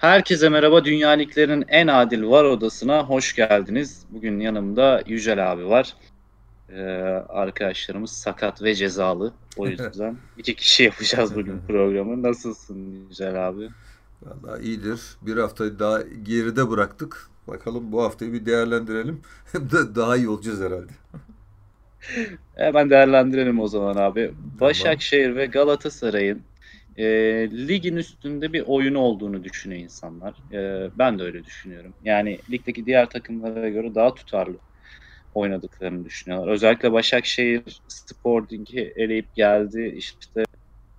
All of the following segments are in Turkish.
Herkese merhaba. Dünya Liglerinin en adil var odasına hoş geldiniz. Bugün yanımda Yücel abi var. Ee, arkadaşlarımız sakat ve cezalı. O yüzden iki kişi yapacağız bugün programı. Nasılsın Yücel abi? Vallahi iyidir. Bir haftayı daha geride bıraktık. Bakalım bu haftayı bir değerlendirelim. Daha iyi olacağız herhalde. Hemen değerlendirelim o zaman abi. Başakşehir ve Galatasaray'ın e, ligin üstünde bir oyunu olduğunu düşünüyor insanlar. E, ben de öyle düşünüyorum. Yani ligdeki diğer takımlara göre daha tutarlı oynadıklarını düşünüyorlar. Özellikle Başakşehir Sporting'i eleyip geldi. İşte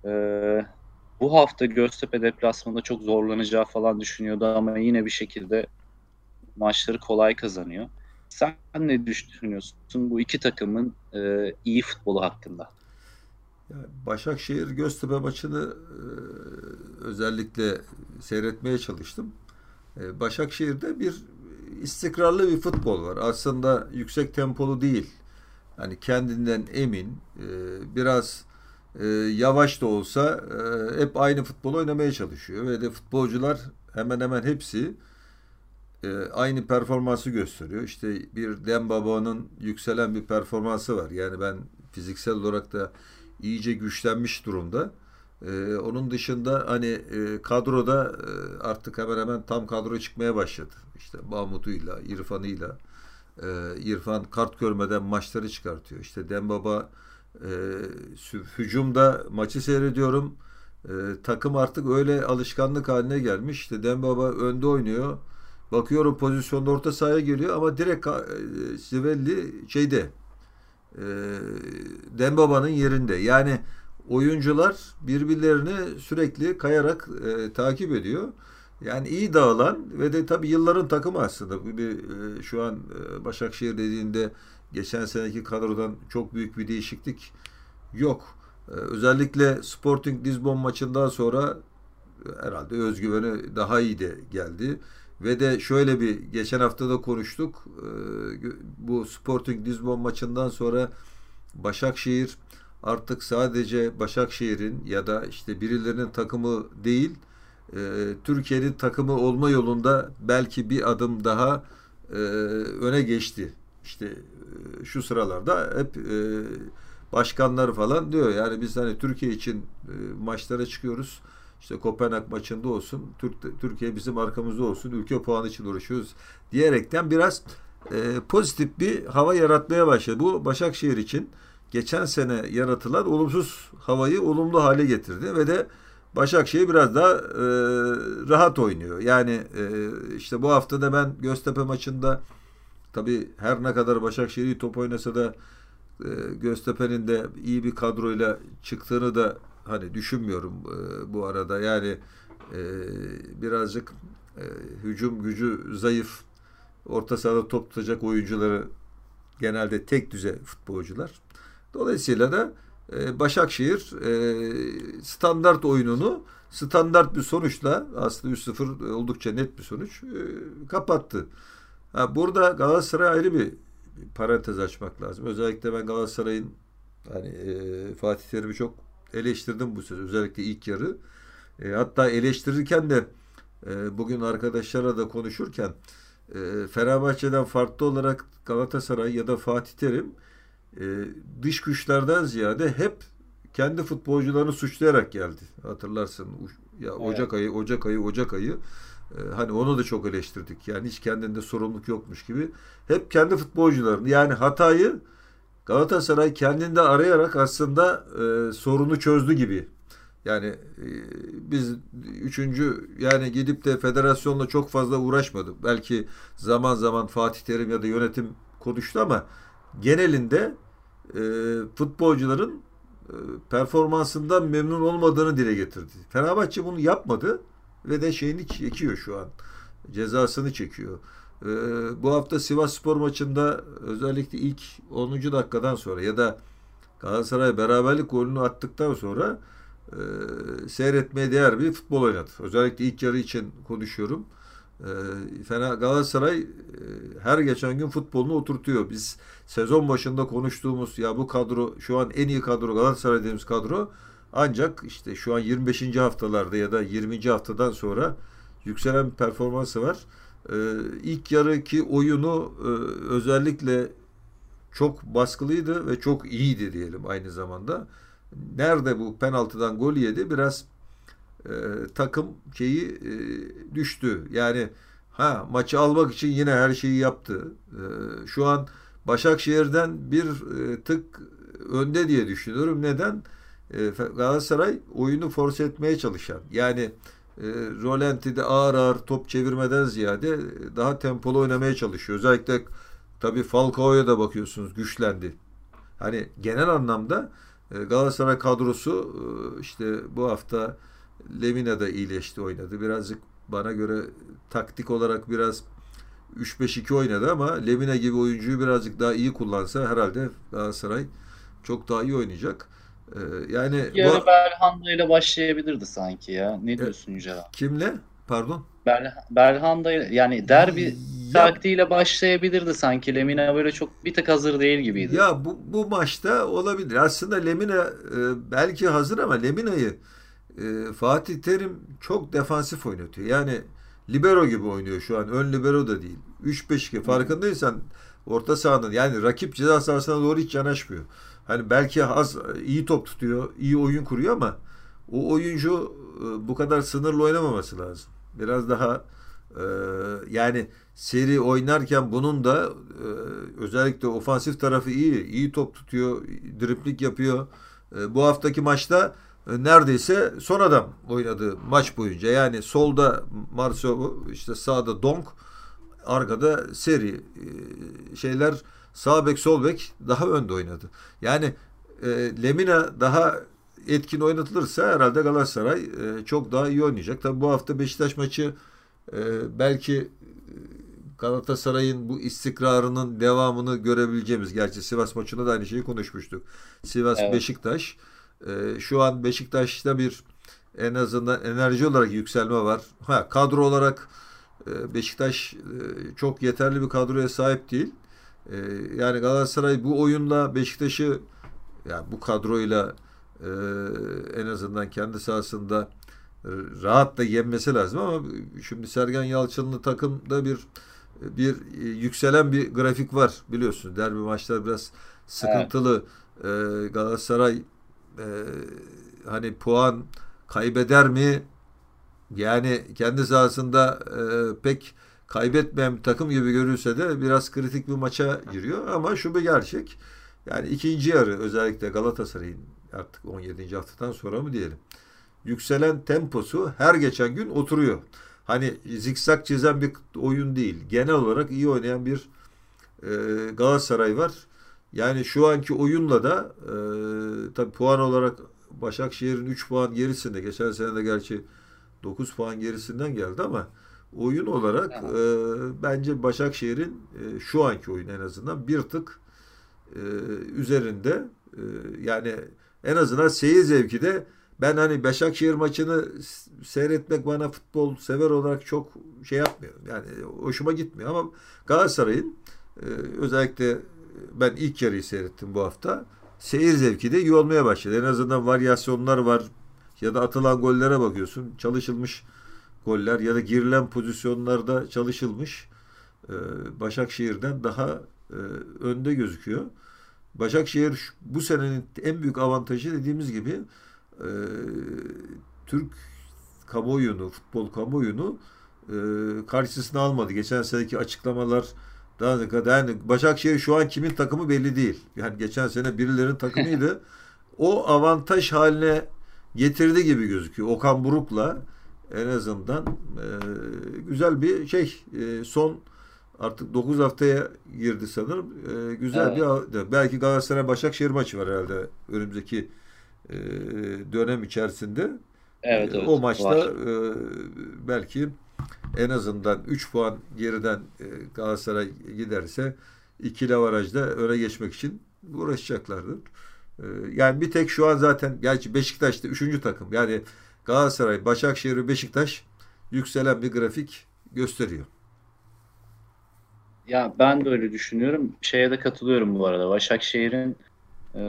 e, bu hafta Göztepe deplasmanında çok zorlanacağı falan düşünüyordu ama yine bir şekilde maçları kolay kazanıyor. Sen ne düşünüyorsun bu iki takımın e, iyi futbolu hakkında? Başakşehir Göztepe maçını e, özellikle seyretmeye çalıştım. E, Başakşehir'de bir istikrarlı bir futbol var. Aslında yüksek tempolu değil. Hani kendinden emin, e, biraz yavaş da olsa hep aynı futbol oynamaya çalışıyor ve de futbolcular hemen hemen hepsi aynı performansı gösteriyor. İşte bir Dembaba'nın yükselen bir performansı var. Yani ben fiziksel olarak da iyice güçlenmiş durumda. Ee, onun dışında hani e, kadroda e, artık hemen hemen tam kadro çıkmaya başladı. İşte Mahmut'uyla, İrfan'ıyla. E, İrfan kart görmeden maçları çıkartıyor. İşte Dembaba e, hücumda maçı seyrediyorum. E, takım artık öyle alışkanlık haline gelmiş. İşte Dembaba önde oynuyor. Bakıyorum pozisyonda orta sahaya geliyor ama direkt e, Sivelli şeyde e, Dembaba'nın yerinde. Yani oyuncular birbirlerini sürekli kayarak e, takip ediyor. Yani iyi dağılan ve de tabii yılların takımı aslında. Bir, e, şu an e, Başakşehir dediğinde geçen seneki kadrodan çok büyük bir değişiklik yok. E, özellikle Sporting Lisbon maçından sonra e, herhalde özgüveni daha iyi de geldi. Ve de şöyle bir geçen hafta da konuştuk. Ee, bu Sporting Lisbon maçından sonra Başakşehir artık sadece Başakşehir'in ya da işte birilerinin takımı değil e, Türkiye'nin takımı olma yolunda belki bir adım daha e, öne geçti. İşte e, şu sıralarda hep başkanlar falan diyor. Yani biz hani Türkiye için maçlara çıkıyoruz işte Kopenhag maçında olsun, Türk, Türkiye bizim arkamızda olsun, ülke puanı için uğraşıyoruz diyerekten biraz e, pozitif bir hava yaratmaya başladı. Bu Başakşehir için geçen sene yaratılan olumsuz havayı olumlu hale getirdi ve de Başakşehir biraz daha e, rahat oynuyor. Yani e, işte bu hafta da ben Göztepe maçında tabi her ne kadar Başakşehir top oynasa da e, Göztepe'nin de iyi bir kadroyla çıktığını da hani düşünmüyorum e, bu arada. Yani e, birazcık e, hücum gücü zayıf, orta sahada top tutacak oyuncuları genelde tek düze futbolcular. Dolayısıyla da e, Başakşehir e, standart oyununu standart bir sonuçla aslında 3-0 oldukça net bir sonuç e, kapattı. Ha, burada Galatasaray ayrı bir parantez açmak lazım. Özellikle ben Galatasaray'ın hani e, Fatih Terim'i çok eleştirdim bu sözü. Özellikle ilk yarı. E, hatta eleştirirken de e, bugün arkadaşlara da konuşurken e, Fenerbahçe'den farklı olarak Galatasaray ya da Fatih Terim e, dış güçlerden ziyade hep kendi futbolcularını suçlayarak geldi. Hatırlarsın ya Ocak ayı, Ocak ayı, Ocak ayı e, hani onu da çok eleştirdik. Yani hiç kendinde sorumluluk yokmuş gibi. Hep kendi futbolcularını yani hatayı Galatasaray kendinde arayarak aslında e, sorunu çözdü gibi. Yani e, biz üçüncü yani gidip de federasyonla çok fazla uğraşmadık. Belki zaman zaman Fatih Terim ya da yönetim konuştu ama genelinde e, futbolcuların e, performansından memnun olmadığını dile getirdi. Fenerbahçe bunu yapmadı ve de şeyini çekiyor şu an. Cezasını çekiyor. Ee, bu hafta Sivas Spor maçında özellikle ilk 10. dakikadan sonra ya da Galatasaray beraberlik golünü attıktan sonra e, seyretmeye değer bir futbol oynadı. Özellikle ilk yarı için konuşuyorum. E, Fena Galatasaray e, her geçen gün futbolunu oturtuyor. Biz sezon başında konuştuğumuz ya bu kadro şu an en iyi kadro Galatasaray dediğimiz kadro ancak işte şu an 25. haftalarda ya da 20. haftadan sonra yükselen performansı var. Ee, ilk yarıki oyunu e, özellikle çok baskılıydı ve çok iyiydi diyelim aynı zamanda. Nerede bu penaltıdan gol yedi biraz e, takım şeyi e, düştü. Yani ha maçı almak için yine her şeyi yaptı. E, şu an Başakşehir'den bir e, tık önde diye düşünüyorum. Neden? E, Galatasaray oyunu force etmeye çalışan. Yani e, Rolanti'de ağır ağır top çevirmeden ziyade daha tempolu oynamaya çalışıyor. Özellikle tabii Falcao'ya da bakıyorsunuz güçlendi. Hani genel anlamda e, Galatasaray kadrosu e, işte bu hafta Lemina da iyileşti oynadı. Birazcık bana göre taktik olarak biraz 3-5-2 oynadı ama Lemina gibi oyuncuyu birazcık daha iyi kullansa herhalde Galatasaray çok daha iyi oynayacak. Ee, yani Yarı bu... Belhanda ile başlayabilirdi sanki ya. Ne diyorsun Yüce Kimle? Pardon. Bel Belhanda ile yani derbi taktiğiyle başlayabilirdi sanki. Lemina böyle çok bir tık hazır değil gibiydi. Ya bu, bu maçta olabilir. Aslında Lemina e, belki hazır ama Lemina'yı e, Fatih Terim çok defansif oynatıyor. Yani libero gibi oynuyor şu an. Ön libero da değil. 3-5-2 farkındaysan orta sahanın yani rakip ceza sahasına doğru hiç yanaşmıyor. Hani belki az iyi top tutuyor, iyi oyun kuruyor ama o oyuncu e, bu kadar sınırlı oynamaması lazım. Biraz daha e, yani seri oynarken bunun da e, özellikle ofansif tarafı iyi. iyi top tutuyor, driplik yapıyor. Bu haftaki maçta neredeyse son adam oynadı maç boyunca. Yani solda Marcio işte sağda Donk arkada seri şeyler sağ bek sol bek daha önde oynadı. Yani e, Lemina daha etkin oynatılırsa herhalde Galatasaray e, çok daha iyi oynayacak. Tabi bu hafta Beşiktaş maçı e, belki Galatasaray'ın bu istikrarının devamını görebileceğimiz. Gerçi Sivas maçında da aynı şeyi konuşmuştuk. Sivas evet. Beşiktaş e, şu an Beşiktaş'ta bir en azından enerji olarak yükselme var. Ha kadro olarak e, Beşiktaş e, çok yeterli bir kadroya sahip değil. E, yani Galatasaray bu oyunla Beşiktaş'ı yani bu kadroyla e, en azından kendi sahasında rahat da yenmesi lazım ama şimdi Sergen Yalçın'lı takımda bir bir yükselen bir grafik var biliyorsunuz. Derbi maçlar biraz sıkıntılı. Evet. E, Galatasaray e, hani puan kaybeder mi? Yani kendi sahasında e, pek kaybetmeyen bir takım gibi görülse de biraz kritik bir maça giriyor. Ama şu bir gerçek. Yani ikinci yarı özellikle Galatasaray'ın artık 17. haftadan sonra mı diyelim. Yükselen temposu her geçen gün oturuyor. Hani zikzak çizen bir oyun değil. Genel olarak iyi oynayan bir e, Galatasaray var. Yani şu anki oyunla da e, tabii puan olarak Başakşehir'in 3 puan gerisinde. Geçen sene de gerçi 9 puan gerisinden geldi ama oyun olarak e, bence Başakşehir'in e, şu anki oyun en azından bir tık e, üzerinde. E, yani en azından seyir zevki de ben hani Başakşehir maçını seyretmek bana futbol sever olarak çok şey yapmıyor. Yani hoşuma gitmiyor ama Galatasaray'ın e, özellikle ben ilk yarıyı seyrettim bu hafta. Seyir zevki de iyi olmaya başladı. En azından varyasyonlar var. Ya da atılan gollere bakıyorsun. Çalışılmış goller ya da girilen pozisyonlarda çalışılmış. Ee, Başakşehir'den daha e, önde gözüküyor. Başakşehir bu senenin en büyük avantajı dediğimiz gibi e, Türk kamuoyunu, futbol kamuoyunu e, karşısına almadı. Geçen seneki açıklamalar daha ne kadar yani Başakşehir şu an kimin takımı belli değil. Yani geçen sene birilerin takımıydı. o avantaj haline getirdi gibi gözüküyor. Okan Buruk'la en azından e, güzel bir şey e, son artık 9 haftaya girdi sanırım. E, güzel evet. bir belki Galatasaray Başakşehir maçı var herhalde önümüzdeki e, dönem içerisinde. Evet, e, evet, o maçta e, belki en azından 3 puan geriden e, Galatasaray giderse ikili avarajda öne geçmek için uğraşacaklardır. E, yani bir tek şu an zaten gerçi Beşiktaş'ta 3. takım. Yani Galatasaray, Başakşehir Beşiktaş yükselen bir grafik gösteriyor. Ya ben de öyle düşünüyorum. Şeye de katılıyorum bu arada. Başakşehir'in e,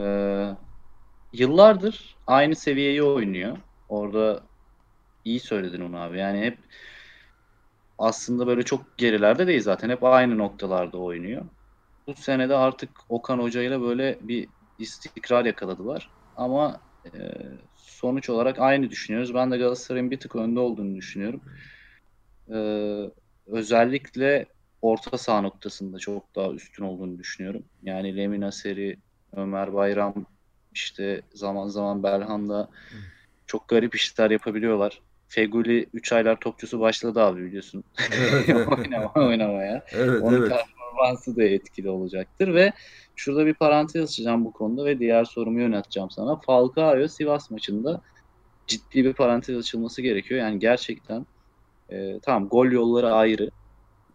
yıllardır aynı seviyeyi oynuyor. Orada iyi söyledin onu abi. Yani hep aslında böyle çok gerilerde değil zaten. Hep aynı noktalarda oynuyor. Bu sene de artık Okan Hoca ile böyle bir istikrar yakaladılar. Ama e, sonuç olarak aynı düşünüyoruz. Ben de Galatasaray'ın bir tık önde olduğunu düşünüyorum. E, özellikle orta saha noktasında çok daha üstün olduğunu düşünüyorum. Yani Lemina Seri, Ömer Bayram, işte zaman zaman Belhanda çok garip işler yapabiliyorlar. Feguli 3 aylar topçusu başladı abi biliyorsun. Oynama, oynamaya. Evet, Onun evet. Performansı da etkili olacaktır ve şurada bir parantez açacağım bu konuda ve diğer sorumu yönelteceğim sana. Falcao Sivas maçında ciddi bir parantez açılması gerekiyor. Yani gerçekten e, tamam gol yolları ayrı.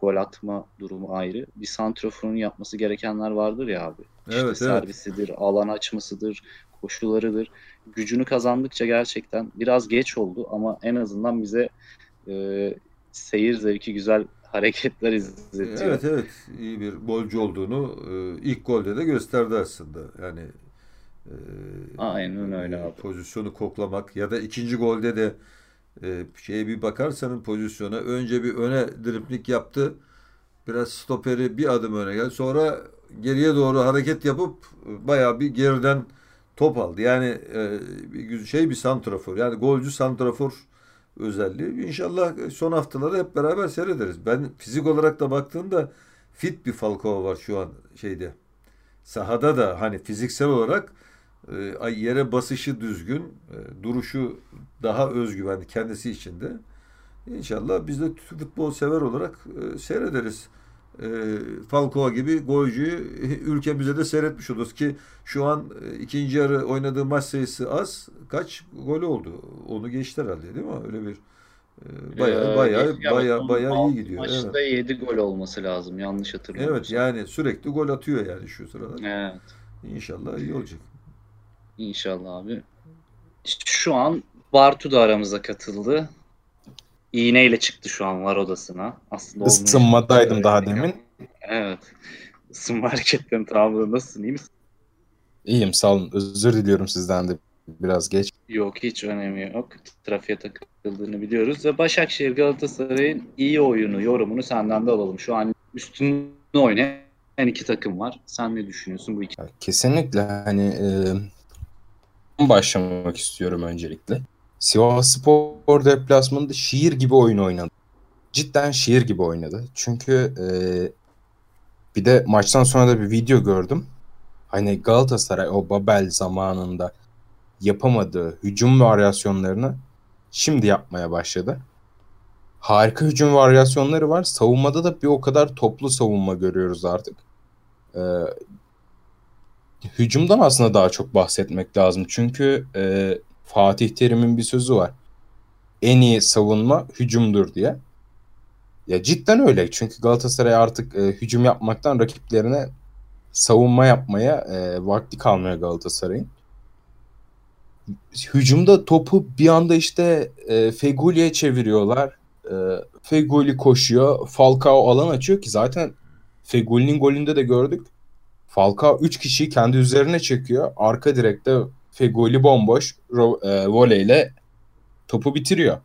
Gol atma durumu ayrı. Bir santroforun yapması gerekenler vardır ya abi. İşte Evet, evet. servisidir, alan açmasıdır, koşularıdır. Gücünü kazandıkça gerçekten biraz geç oldu ama en azından bize e, seyir zevki güzel hareketler izletiyor. Evet evet iyi bir golcü olduğunu e, ilk golde de gösterdi aslında. Yani e, Aynen öyle abi. Pozisyonu koklamak ya da ikinci golde de e, şeye bir bakarsanın pozisyona önce bir öne driplik yaptı. Biraz stoperi bir adım öne geldi. Sonra geriye doğru hareket yapıp e, bayağı bir geriden top aldı. Yani e, bir şey bir santrafor. Yani golcü santrafor özelliği. İnşallah son haftaları hep beraber seyrederiz. Ben fizik olarak da baktığımda fit bir Falcao var şu an şeyde. Sahada da hani fiziksel olarak e, yere basışı düzgün, e, duruşu daha özgüvenli kendisi içinde. İnşallah biz de futbol sever olarak e, seyrederiz. E, Falcao gibi golcüyü ülkemize de seyretmiş oluruz ki şu an e, ikinci yarı oynadığı maç sayısı az. Kaç gol oldu? Onu geçti herhalde değil mi? Öyle bir e, bayağı Ee, bayağı bayağı bayağı iyi gidiyor. Maçta Evet. 7 gol olması lazım yanlış Evet hatırlamıyorsam. yani sürekli gol atıyor yani şu sıralar. Evet. İnşallah iyi olacak. İnşallah abi. Şu an Bartu da aramıza katıldı. İğneyle çıktı şu an var odasına. Aslında. Isınmadaydım daha demin. Evet. Isınma hareketlerini tamamladı. Nasılsın? iyi misin? İyiyim sağ olun. Özür diliyorum sizden de biraz geç. Yok hiç önemi yok. Trafiğe takıldığını biliyoruz. Ve Başakşehir Galatasaray'ın iyi oyunu, yorumunu senden de alalım. Şu an üstünde oynayan iki takım var. Sen ne düşünüyorsun bu iki? Kesinlikle hani e, başlamak istiyorum öncelikle. Sivas Spor deplasmanında şiir gibi oyun oynadı. Cidden şiir gibi oynadı. Çünkü e, bir de maçtan sonra da bir video gördüm. Hani Galatasaray o Babel zamanında yapamadığı hücum varyasyonlarını şimdi yapmaya başladı. Harika hücum varyasyonları var. Savunmada da bir o kadar toplu savunma görüyoruz artık. Ee, hücumdan aslında daha çok bahsetmek lazım. Çünkü e, Fatih Terim'in bir sözü var. En iyi savunma hücumdur diye. Ya cidden öyle. Çünkü Galatasaray artık e, hücum yapmaktan rakiplerine savunma yapmaya e, vakti kalmıyor Galatasaray'ın. Hücumda topu bir anda işte e, Feguli'ye çeviriyorlar. E, Feguli koşuyor. Falcao alan açıyor ki zaten Feguli'nin golünde de gördük. Falcao 3 kişiyi kendi üzerine çekiyor. Arka direkte Feguli bomboş ro- e, voleyle topu bitiriyor.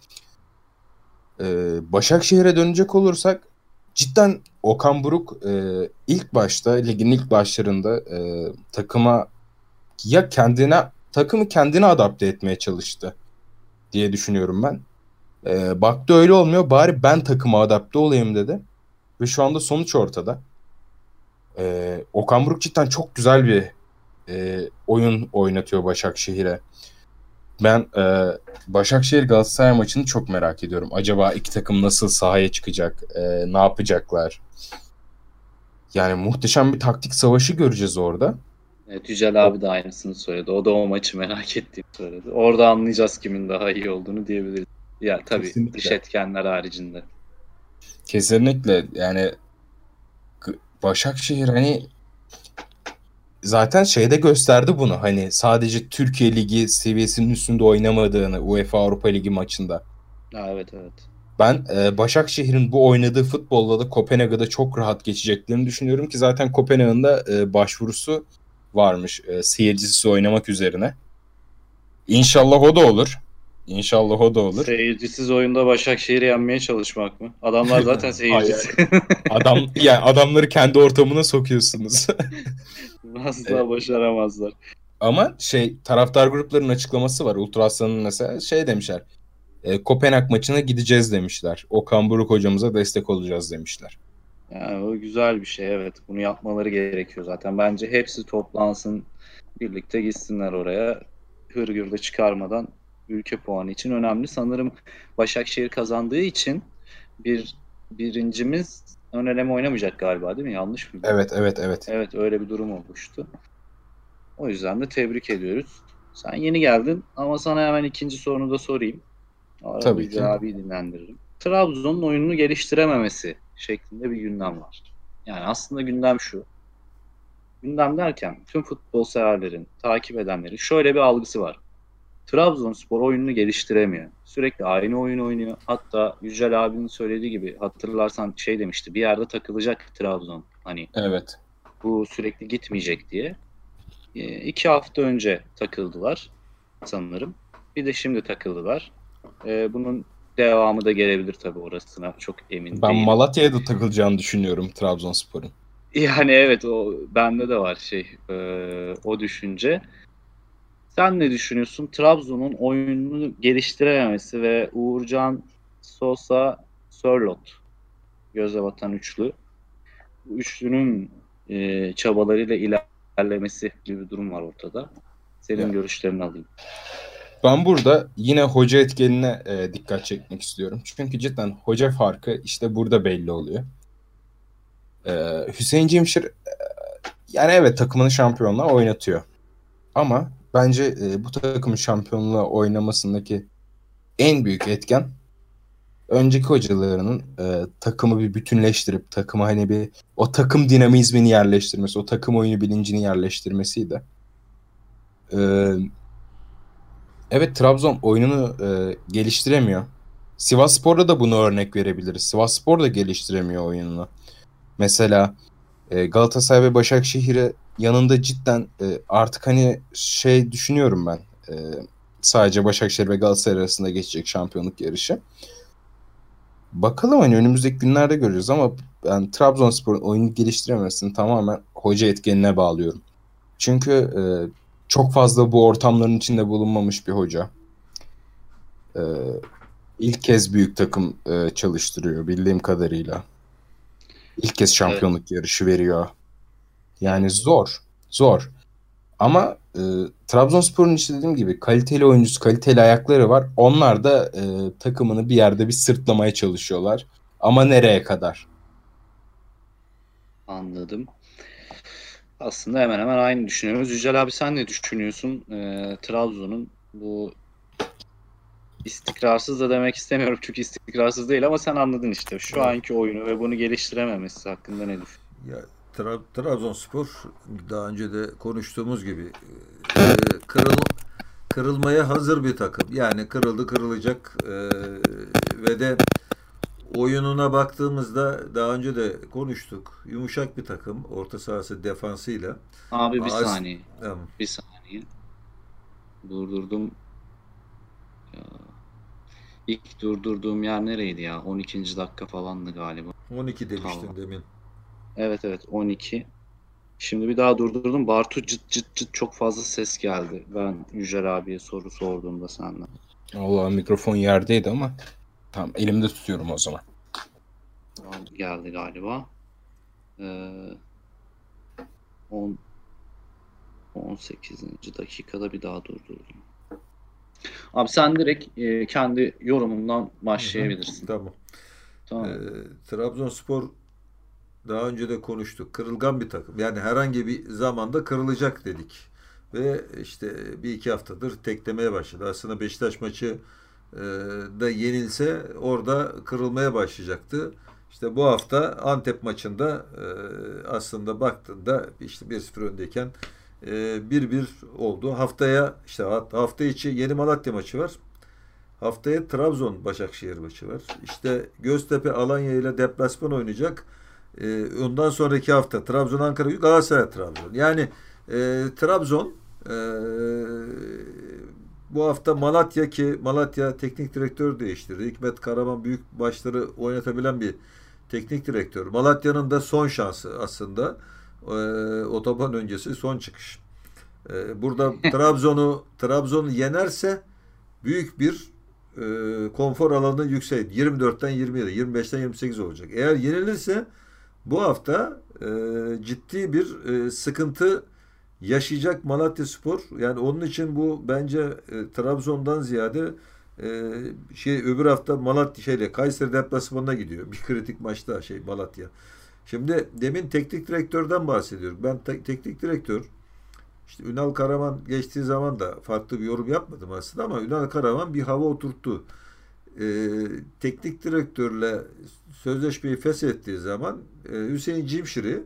E, Başakşehir'e dönecek olursak cidden Okan Buruk e, ilk başta ligin ilk başlarında e, takıma ya kendine takımı kendine adapte etmeye çalıştı diye düşünüyorum ben. E, baktı öyle olmuyor bari ben takıma adapte olayım dedi. Ve şu anda sonuç ortada. E, Okan Buruk cidden çok güzel bir e, oyun oynatıyor Başakşehir'e. Ben e, Başakşehir Galatasaray maçını çok merak ediyorum. Acaba iki takım nasıl sahaya çıkacak? E, ne yapacaklar? Yani muhteşem bir taktik savaşı göreceğiz orada. Evet, Yücel abi de aynısını söyledi. O da o maçı merak ettiğini söyledi. Orada anlayacağız kimin daha iyi olduğunu diyebiliriz. Ya tabii Kesinlikle. dış etkenler haricinde. Kesinlikle yani Başakşehir hani zaten şeyde gösterdi bunu hani sadece Türkiye Ligi seviyesinin üstünde oynamadığını UEFA Avrupa Ligi maçında. Ha, evet evet. Ben e, Başakşehir'in bu oynadığı futbolla da Kopenhag'da çok rahat geçeceklerini düşünüyorum ki zaten Kopenhag'ın da e, başvurusu varmış e, seyircisiz oynamak üzerine. İnşallah o da olur. İnşallah o da olur. Seyircisiz oyunda Başakşehir'i yenmeye çalışmak mı? Adamlar zaten seyircisi. Adam yani adamları kendi ortamına sokuyorsunuz. Asla Evet. başaramazlar. Ama şey taraftar gruplarının açıklaması var. Ultraslan'ın mesela şey demişler. E, Kopenhag maçına gideceğiz demişler. Okan Buruk hocamıza destek olacağız demişler. Yani o güzel bir şey evet. Bunu yapmaları gerekiyor zaten. Bence hepsi toplansın. Birlikte gitsinler oraya. Hırgürde çıkarmadan ülke puanı için önemli. Sanırım Başakşehir kazandığı için bir birincimiz ön eleme oynamayacak galiba değil mi? Yanlış mı? Evet evet evet. Evet öyle bir durum oluştu. O yüzden de tebrik ediyoruz. Sen yeni geldin ama sana hemen ikinci sorunu da sorayım. Arada Tabii ki. Abiyi dinlendiririm. Trabzon'un oyununu geliştirememesi şeklinde bir gündem var. Yani aslında gündem şu. Gündem derken tüm futbol severlerin, takip edenlerin şöyle bir algısı var. Trabzonspor oyununu geliştiremiyor. Sürekli aynı oyun oynuyor. Hatta Yücel abinin söylediği gibi hatırlarsan şey demişti. Bir yerde takılacak Trabzon. Hani Evet. bu sürekli gitmeyecek diye. E, iki hafta önce takıldılar sanırım. Bir de şimdi takıldılar. E, bunun devamı da gelebilir tabii orasına çok emin Ben değilim. Malatya'ya da takılacağını düşünüyorum Trabzonspor'un. Yani evet o bende de var şey e, o düşünce. Sen ne düşünüyorsun? Trabzon'un oyununu geliştirememesi ve Uğurcan, Sosa, Sörlot göze batan üçlü. Bu üçlünün e, çabalarıyla ilerlemesi gibi bir durum var ortada. Senin Ya. görüşlerini alayım. Ben burada yine hoca etkenine e, dikkat çekmek istiyorum. Çünkü cidden hoca farkı işte burada belli oluyor. E, Hüseyin Cemşir e, yani evet takımını şampiyonluğa oynatıyor. Ama bence e, bu takımın şampiyonluğa oynamasındaki en büyük etken önceki hocalarının e, takımı bir bütünleştirip takımı hani bir o takım dinamizmini yerleştirmesi, o takım oyunu bilincini yerleştirmesiydi. E, Evet Trabzon oyununu e, geliştiremiyor. Sivasspor'da da bunu örnek verebiliriz. Sivasspor da geliştiremiyor oyununu. Mesela e, Galatasaray ve Başakşehir'e yanında cidden e, artık hani şey düşünüyorum ben. E, sadece Başakşehir ve Galatasaray arasında geçecek şampiyonluk yarışı. Bakalım hani önümüzdeki günlerde göreceğiz ama ben Trabzonspor'un oyunu geliştirememesini tamamen hoca etkenine bağlıyorum. Çünkü e, çok fazla bu ortamların içinde bulunmamış bir hoca. Ee, ilk kez büyük takım e, çalıştırıyor bildiğim kadarıyla. İlk kez şampiyonluk yarışı veriyor. Yani zor. Zor. Ama e, Trabzonspor'un işte dediğim gibi kaliteli oyuncusu, kaliteli ayakları var. Onlar da e, takımını bir yerde bir sırtlamaya çalışıyorlar. Ama nereye kadar? Anladım. Aslında hemen hemen aynı düşünüyoruz. Yücel abi sen ne düşünüyorsun? Ee, Trabzon'un bu istikrarsız da demek istemiyorum çünkü istikrarsız değil ama sen anladın işte. Şu Evet. anki oyunu ve bunu geliştirememesi hakkında ne düşünüyorsun? Ya Tra- Trabzonspor daha önce de konuştuğumuz gibi e, kırıl kırılmaya hazır bir takım. Yani kırıldı kırılacak e, ve de oyununa baktığımızda daha önce de konuştuk. Yumuşak bir takım. Orta sahası defansıyla. Abi bir Az- saniye. Tamam. Bir saniye. Durdurdum. Ya. İlk durdurduğum yer nereydi ya? 12. dakika falandı galiba. 12 demiştin Tamam. demin. Evet evet 12. Şimdi bir daha durdurdum. Bartu cıt cıt cıt çok fazla ses geldi. Ben Yücel abiye soru sorduğumda senden. Allah mikrofon yerdeydi ama tamam elimde tutuyorum o zaman. Tamam, geldi galiba. Ee, 10 18. dakikada bir daha durdurdum. Abi sen direkt e, kendi yorumundan başlayabilirsin. Tamam. Tamam. Ee, Trabzonspor daha önce de konuştuk. Kırılgan bir takım. Yani herhangi bir zamanda kırılacak dedik. Ve işte bir iki haftadır teklemeye başladı. Aslında Beşiktaş maçı e, da yenilse orada kırılmaya başlayacaktı. İşte bu hafta Antep maçında e, aslında baktığında işte 1-0 öndeyken e, 1-1 oldu. Haftaya işte hafta içi Yeni Malatya maçı var. Haftaya Trabzon Başakşehir maçı var. İşte Göztepe Alanya ile deplasman oynayacak. Ee, ondan sonraki hafta Trabzon Ankara Galatasaray Trabzon. Yani e, Trabzon e, bu hafta Malatya ki Malatya teknik direktör değiştirdi. Hikmet Karaman büyük başları oynatabilen bir teknik direktör. Malatya'nın da son şansı aslında. E, otoban öncesi son çıkış. E, burada Trabzon'u Trabzon'u yenerse büyük bir e, konfor alanı yüksek. 24'ten 27, 25'ten 28 olacak. Eğer yenilirse bu hafta e, ciddi bir e, sıkıntı yaşayacak Malatya Spor. Yani onun için bu bence e, Trabzon'dan ziyade e, şey öbür hafta Malatya şeyle Kayseri deplasmanına gidiyor. Bir kritik maçta şey Malatya. Şimdi demin teknik direktörden bahsediyorum. Ben te- teknik direktör işte Ünal Karaman geçtiği zaman da farklı bir yorum yapmadım aslında ama Ünal Karaman bir hava oturttu. Ee, teknik direktörle sözleşmeyi feshettiği zaman e, Hüseyin Cimşir'i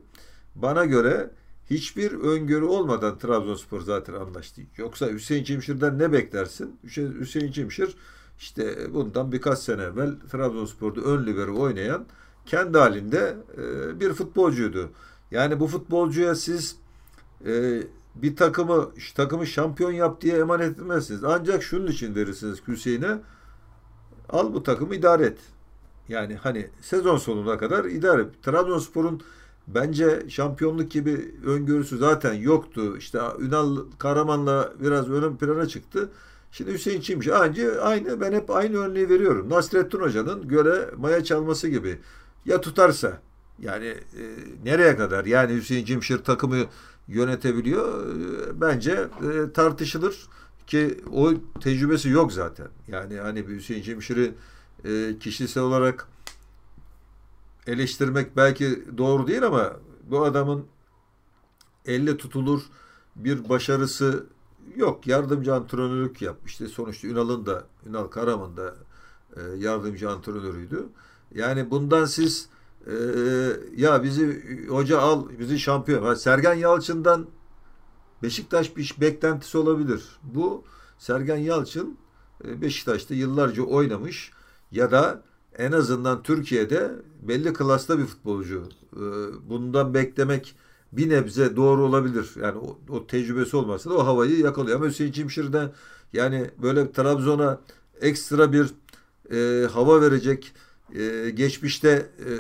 bana göre hiçbir öngörü olmadan Trabzonspor zaten anlaştı. Yoksa Hüseyin Cimşir'den ne beklersin? Hüseyin Cimşir işte bundan birkaç sene evvel Trabzonspor'da ön libero oynayan kendi halinde e, bir futbolcuydu. Yani bu futbolcuya siz e, bir takımı takımı şampiyon yap diye emanet etmezsiniz. Ancak şunun için verirsiniz Hüseyin'e al bu takımı idare et. Yani hani sezon sonuna kadar idare et. Trabzonspor'un bence şampiyonluk gibi öngörüsü zaten yoktu. İşte Ünal Karaman'la biraz ön plana çıktı. Şimdi Hüseyin Çimşi aynı, aynı ben hep aynı örneği veriyorum. Nasrettin Hoca'nın göre maya çalması gibi. Ya tutarsa yani e, nereye kadar? Yani Hüseyin Cimşir takımı yönetebiliyor. E, bence e, tartışılır ki o tecrübesi yok zaten. Yani hani Hüseyin Cimşir'i e, kişisel olarak eleştirmek belki doğru değil ama bu adamın elle tutulur bir başarısı yok. Yardımcı antrenörlük yapmıştı. Sonuçta Ünal'ın da Ünal Karaman da e, yardımcı antrenörüydü. Yani bundan siz e, ya bizi hoca al bizi şampiyon. Ha, Sergen Yalçın'dan Beşiktaş bir beklentisi olabilir. Bu Sergen Yalçın e, Beşiktaş'ta yıllarca oynamış ya da en azından Türkiye'de belli klasta bir futbolcu. E, bundan beklemek bir nebze doğru olabilir. Yani o, o tecrübesi olmasa da o havayı yakalıyor. Ama Hüseyin Çimşir'de yani böyle Trabzon'a ekstra bir e, hava verecek e, geçmişte e,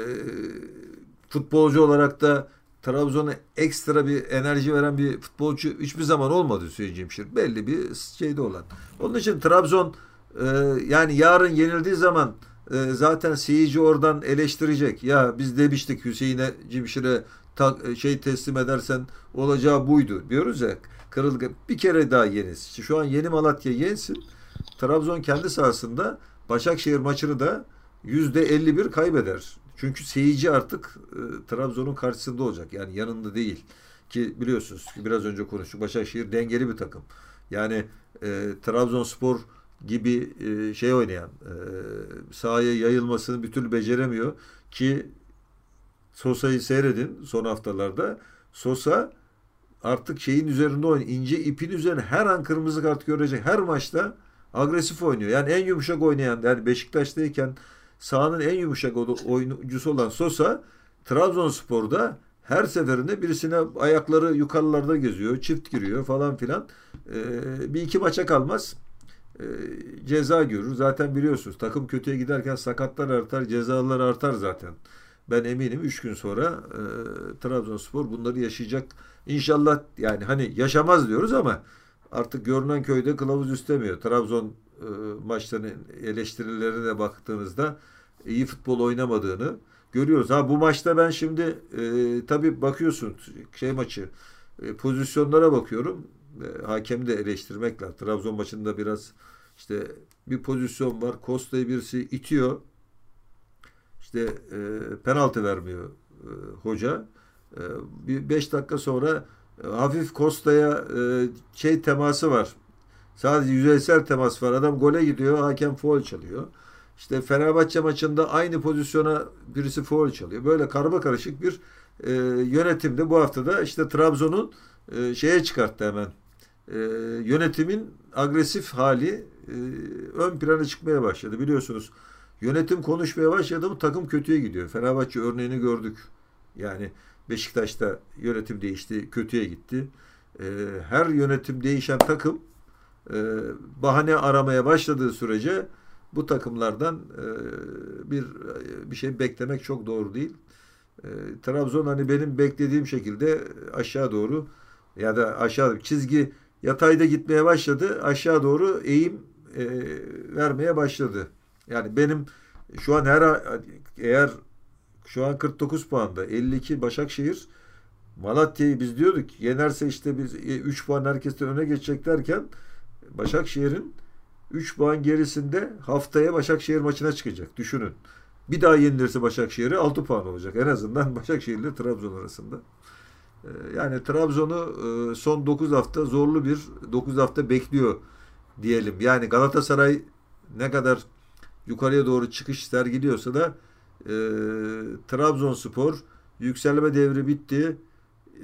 futbolcu olarak da Trabzon'a ekstra bir enerji veren bir futbolcu hiçbir zaman olmadı Hüseyin Cemşir. Belli bir şeyde olan. Onun için Trabzon e, yani yarın yenildiği zaman e, zaten seyirci oradan eleştirecek. Ya biz demiştik Hüseyin'e Cemşir'e şey teslim edersen olacağı buydu diyoruz ya. Kırıldı. Bir kere daha yeniz. Şu an yeni Malatya yensin. Trabzon kendi sahasında Başakşehir maçını da %51 kaybeder. Çünkü seyirci artık e, Trabzon'un karşısında olacak. Yani yanında değil. Ki biliyorsunuz biraz önce konuştuk. Başakşehir dengeli bir takım. Yani e, Trabzonspor gibi e, şey oynayan e, sahaya yayılmasını bir türlü beceremiyor ki Sosa'yı seyredin son haftalarda. Sosa artık şeyin üzerinde oynuyor. ince ipin üzerine her an kırmızı kart görecek. Her maçta agresif oynuyor. Yani en yumuşak oynayan yani Beşiktaş'tayken sahanın en yumuşak oyuncusu olan Sosa Trabzonspor'da her seferinde birisine ayakları yukarılarda geziyor, çift giriyor falan filan. Ee, bir iki maça kalmaz. Ee, ceza görür. Zaten biliyorsunuz takım kötüye giderken sakatlar artar, cezalar artar zaten. Ben eminim 3 gün sonra e, Trabzonspor bunları yaşayacak. İnşallah yani hani yaşamaz diyoruz ama artık görünen köyde kılavuz istemiyor. Trabzon e, maçlarının eleştirilerine baktığınızda iyi futbol oynamadığını görüyoruz. Ha bu maçta ben şimdi e, tabii bakıyorsun şey maçı e, pozisyonlara bakıyorum. E, hakemi de eleştirmek. Trabzon maçında biraz işte bir pozisyon var. Kosta'yı birisi itiyor. İşte e, penaltı vermiyor e, hoca. E, bir beş dakika sonra e, hafif Kosta'ya e, şey teması var. Sadece yüzeysel temas var. Adam gole gidiyor. Hakem foul çalıyor. İşte Fenerbahçe maçında aynı pozisyona birisi foul çalıyor. Böyle karma karışık bir e, yönetimde bu haftada işte Trabzon'un e, şeye çıkarttı hemen. E, yönetimin agresif hali e, ön plana çıkmaya başladı. Biliyorsunuz yönetim konuşmaya başladı mı takım kötüye gidiyor. Fenerbahçe örneğini gördük. Yani Beşiktaş'ta yönetim değişti, kötüye gitti. E, her yönetim değişen takım bahane aramaya başladığı sürece bu takımlardan e, bir bir şey beklemek çok doğru değil. E, Trabzon hani benim beklediğim şekilde aşağı doğru ya da aşağı çizgi yatayda gitmeye başladı. Aşağı doğru eğim e, vermeye başladı. Yani benim şu an her eğer şu an 49 puanda 52 Başakşehir Malatya'yı biz diyorduk yenerse işte biz 3 puan herkesten öne geçecek derken Başakşehir'in 3 puan gerisinde haftaya Başakşehir maçına çıkacak. Düşünün. Bir daha yenilirse Başakşehir'e 6 puan olacak. En azından Başakşehir ile Trabzon arasında. Ee, yani Trabzon'u e, son 9 hafta zorlu bir 9 hafta bekliyor diyelim. Yani Galatasaray ne kadar yukarıya doğru çıkış sergiliyorsa da e, Trabzonspor yükselme devri bitti.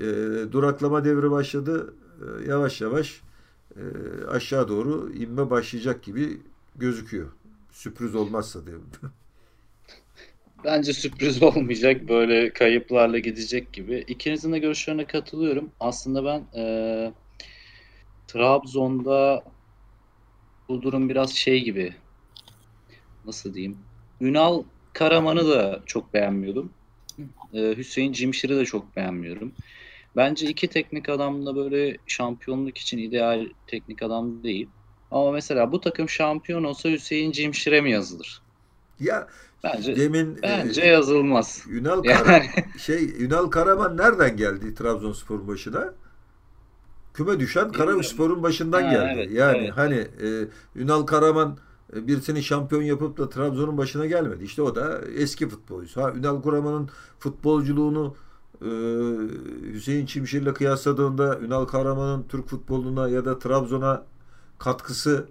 E, duraklama devri başladı. E, yavaş yavaş e, aşağı doğru inme başlayacak gibi gözüküyor. Sürpriz olmazsa diyelim. Bence sürpriz olmayacak. Böyle kayıplarla gidecek gibi. İkinizin de görüşlerine katılıyorum. Aslında ben e, Trabzon'da bu durum biraz şey gibi. Nasıl diyeyim? Ünal Karaman'ı da çok beğenmiyordum. E, Hüseyin Cimşir'i de çok beğenmiyorum. Bence iki teknik adam da böyle şampiyonluk için ideal teknik adam değil. Ama mesela bu takım şampiyon olsa Hüseyin Cimşir'e mi yazılır? Ya Bence demin bence e, yazılmaz. Ünal Yani Kara, şey Ünal Karaman nereden geldi Trabzonspor'un başına? Küme düşen Karabükspor'un başından Ha, geldi. evet, yani evet. hani e, Ünal Karaman e, birisini şampiyon yapıp da Trabzon'un başına gelmedi. İşte o da eski futbolcu. Ha Ünal Karaman'ın futbolculuğunu e, Hüseyin Çimşir'le kıyasladığında Ünal Karaman'ın Türk futboluna ya da Trabzon'a katkısı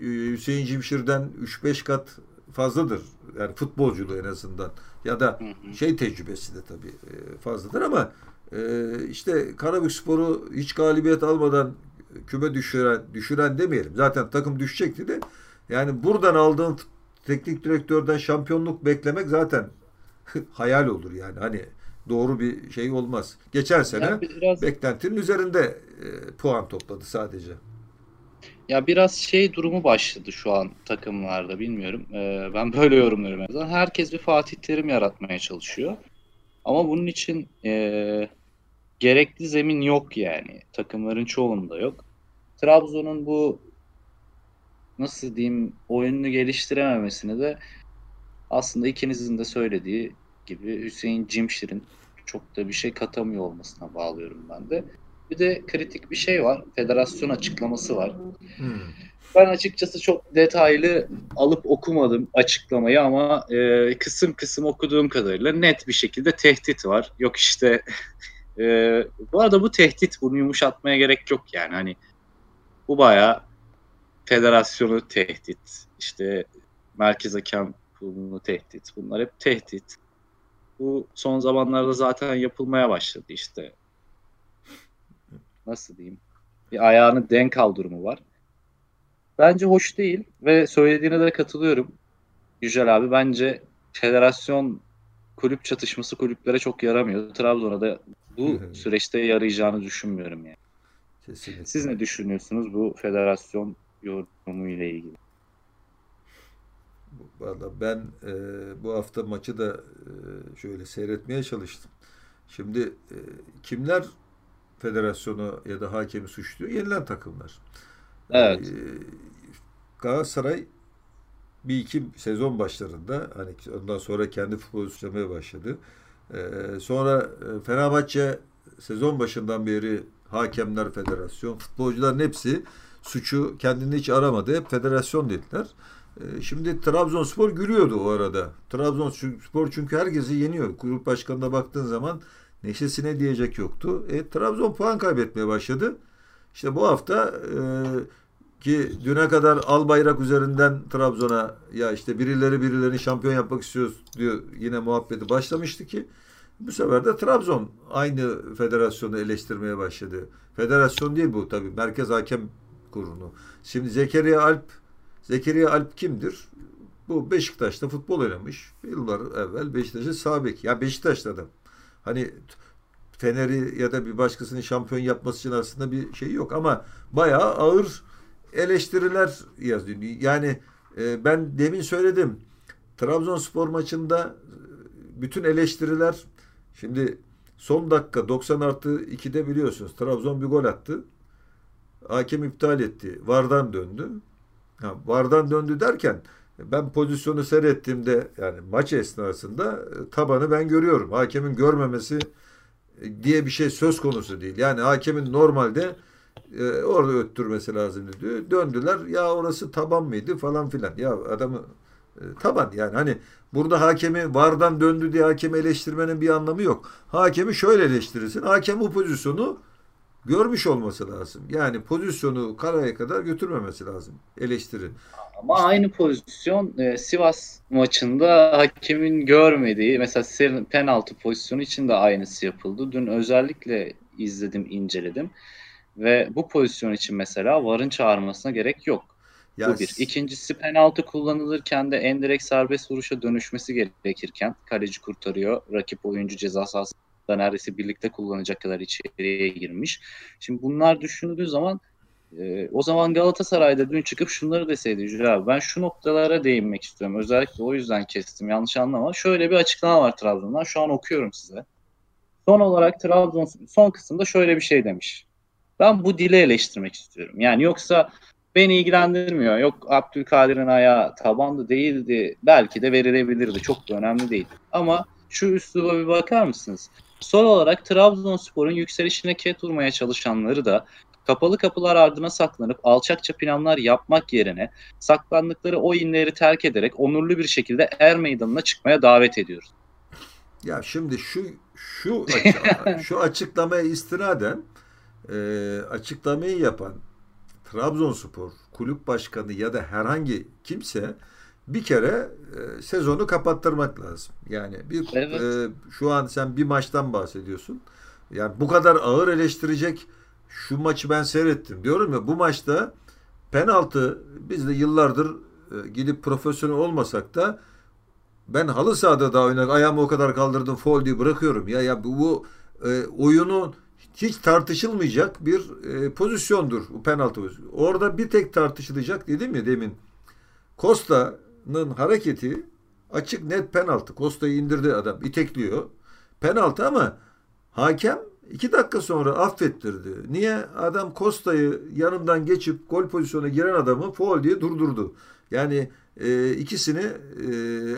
Hüseyin Çimşir'den 3-5 kat fazladır. Yani futbolculuğu en azından. Ya da şey tecrübesi de tabii e, fazladır ama e, işte Karabükspor'u hiç galibiyet almadan küme düşüren, düşüren demeyelim. Zaten takım düşecekti de yani buradan aldığın teknik direktörden şampiyonluk beklemek zaten hayal olur yani. Hani doğru bir şey olmaz. Geçen sene Ya biraz beklentinin üzerinde e, puan topladı sadece. ya biraz şey durumu başladı şu an takımlarda bilmiyorum. Ee, ben böyle yorumluyorum azından. Herkes bir Fatih Terim yaratmaya çalışıyor. Ama bunun için e, gerekli zemin yok yani. Takımların çoğunda yok. Trabzon'un bu nasıl diyeyim oyununu geliştirememesini de aslında ikinizin de söylediği gibi Hüseyin Cimşir'in çok da bir şey katamıyor olmasına bağlıyorum ben de. Bir de kritik bir şey var. Federasyon açıklaması var. Hmm. Ben açıkçası çok detaylı alıp okumadım açıklamayı ama e, kısım kısım okuduğum kadarıyla net bir şekilde tehdit var. Yok işte e, bu arada bu tehdit bunu yumuşatmaya gerek yok yani hani bu bayağı federasyonu tehdit işte merkez hakem kurulunu tehdit bunlar hep tehdit. Bu son zamanlarda zaten yapılmaya başladı işte. Nasıl diyeyim? Bir ayağını denk al durumu var. Bence hoş değil ve söylediğine de katılıyorum. Yücel abi bence federasyon kulüp çatışması kulüplere çok yaramıyor. Trabzon'a da bu süreçte yarayacağını düşünmüyorum yani. Kesinlikle. Siz ne düşünüyorsunuz bu federasyon yorumu ile ilgili? Valla ben e, bu hafta maçı da e, şöyle seyretmeye çalıştım. Şimdi e, kimler federasyonu ya da hakemi suçluyor? Yenilen takımlar. Evet. E, Galatasaray bir iki sezon başlarında hani ondan sonra kendi futbolu suçlamaya başladı. E, sonra e, Fenerbahçe sezon başından beri hakemler federasyon, futbolcuların hepsi suçu kendini hiç aramadı. Hep federasyon dediler. E, Şimdi Trabzonspor gülüyordu o arada. Trabzonspor çünkü herkesi yeniyor. Grup başkanına baktığın zaman neşesine diyecek yoktu. E, Trabzon puan kaybetmeye başladı. İşte bu hafta e, ki düne kadar al bayrak üzerinden Trabzon'a ya işte birileri birilerini şampiyon yapmak istiyoruz diyor yine muhabbeti başlamıştı ki bu sefer de Trabzon aynı federasyonu eleştirmeye başladı. Federasyon değil bu tabii. Merkez Hakem Kurulu. Şimdi Zekeriya Alp Zekeriya Alp kimdir? Bu Beşiktaş'ta futbol oynamış. Yıllar evvel Beşiktaş'ın sağ. Ya Beşiktaş'ta da. Hani Fener'i ya da bir başkasının şampiyon yapması için aslında bir şey yok ama bayağı ağır eleştiriler yazıyor. Yani e, ben demin söyledim. Trabzonspor maçında e, bütün eleştiriler şimdi son dakika 90 artı 2'de biliyorsunuz Trabzon bir gol attı. Hakem iptal etti. Vardan döndü. Ha, vardan döndü derken ben pozisyonu seyrettiğimde yani maç esnasında e, tabanı ben görüyorum. Hakemin görmemesi e, diye bir şey söz konusu değil. Yani hakemin normalde e, orada öttürmesi lazım diyor. Döndüler ya orası taban mıydı falan filan. Ya adamı e, taban yani hani burada hakemi vardan döndü diye hakemi eleştirmenin bir anlamı yok. Hakemi şöyle eleştirirsin. Hakem bu pozisyonu görmüş olması lazım. Yani pozisyonu karaya kadar götürmemesi lazım. Eleştiri. Ama aynı pozisyon e, Sivas maçında hakemin görmediği mesela penaltı pozisyonu için de aynısı yapıldı. Dün özellikle izledim, inceledim. Ve bu pozisyon için mesela VAR'ın çağırmasına gerek yok. Ya, bu bir. İkincisi penaltı kullanılırken de en direkt serbest vuruşa dönüşmesi gerekirken kaleci kurtarıyor. Rakip oyuncu ceza sahasında neredeyse birlikte kullanacak kadar içeriye girmiş. Şimdi bunlar düşünüldüğü zaman e, o zaman Galatasaray'da dün çıkıp şunları deseydi Yücel abi ben şu noktalara değinmek istiyorum. Özellikle o yüzden kestim yanlış anlama. Şöyle bir açıklama var Trabzon'dan şu an okuyorum size. Son olarak Trabzon son kısımda şöyle bir şey demiş. Ben bu dili eleştirmek istiyorum. Yani yoksa beni ilgilendirmiyor. Yok Abdülkadir'in ayağı tabandı değildi. Belki de verilebilirdi. Çok da önemli değil. Ama şu üsluba bir bakar mısınız? Son olarak Trabzonspor'un yükselişine ket vurmaya çalışanları da kapalı kapılar ardına saklanıp alçakça planlar yapmak yerine saklandıkları o inleri terk ederek onurlu bir şekilde er meydanına çıkmaya davet ediyoruz. Ya şimdi şu şu şu açıklamaya istinaden e, açıklamayı yapan Trabzonspor kulüp başkanı ya da herhangi kimse bir kere e, sezonu kapattırmak lazım. Yani bir evet. e, şu an sen bir maçtan bahsediyorsun. Yani bu kadar ağır eleştirecek şu maçı ben seyrettim. Diyorum ya bu maçta penaltı biz de yıllardır e, gidip profesyonel olmasak da ben halı sahada da oynadık. Ayağımı o kadar kaldırdım foul diye bırakıyorum. Ya ya bu, bu e, oyunu hiç tartışılmayacak bir e, pozisyondur bu penaltı. Orada bir tek tartışılacak dedim ya demin. Costa'nın hareketi açık net penaltı. Costa'yı indirdi adam. itekliyor. Penaltı ama hakem iki dakika sonra affettirdi. Niye? Adam Costa'yı yanından geçip gol pozisyonuna giren adamı foul diye durdurdu. Yani e, ikisini e,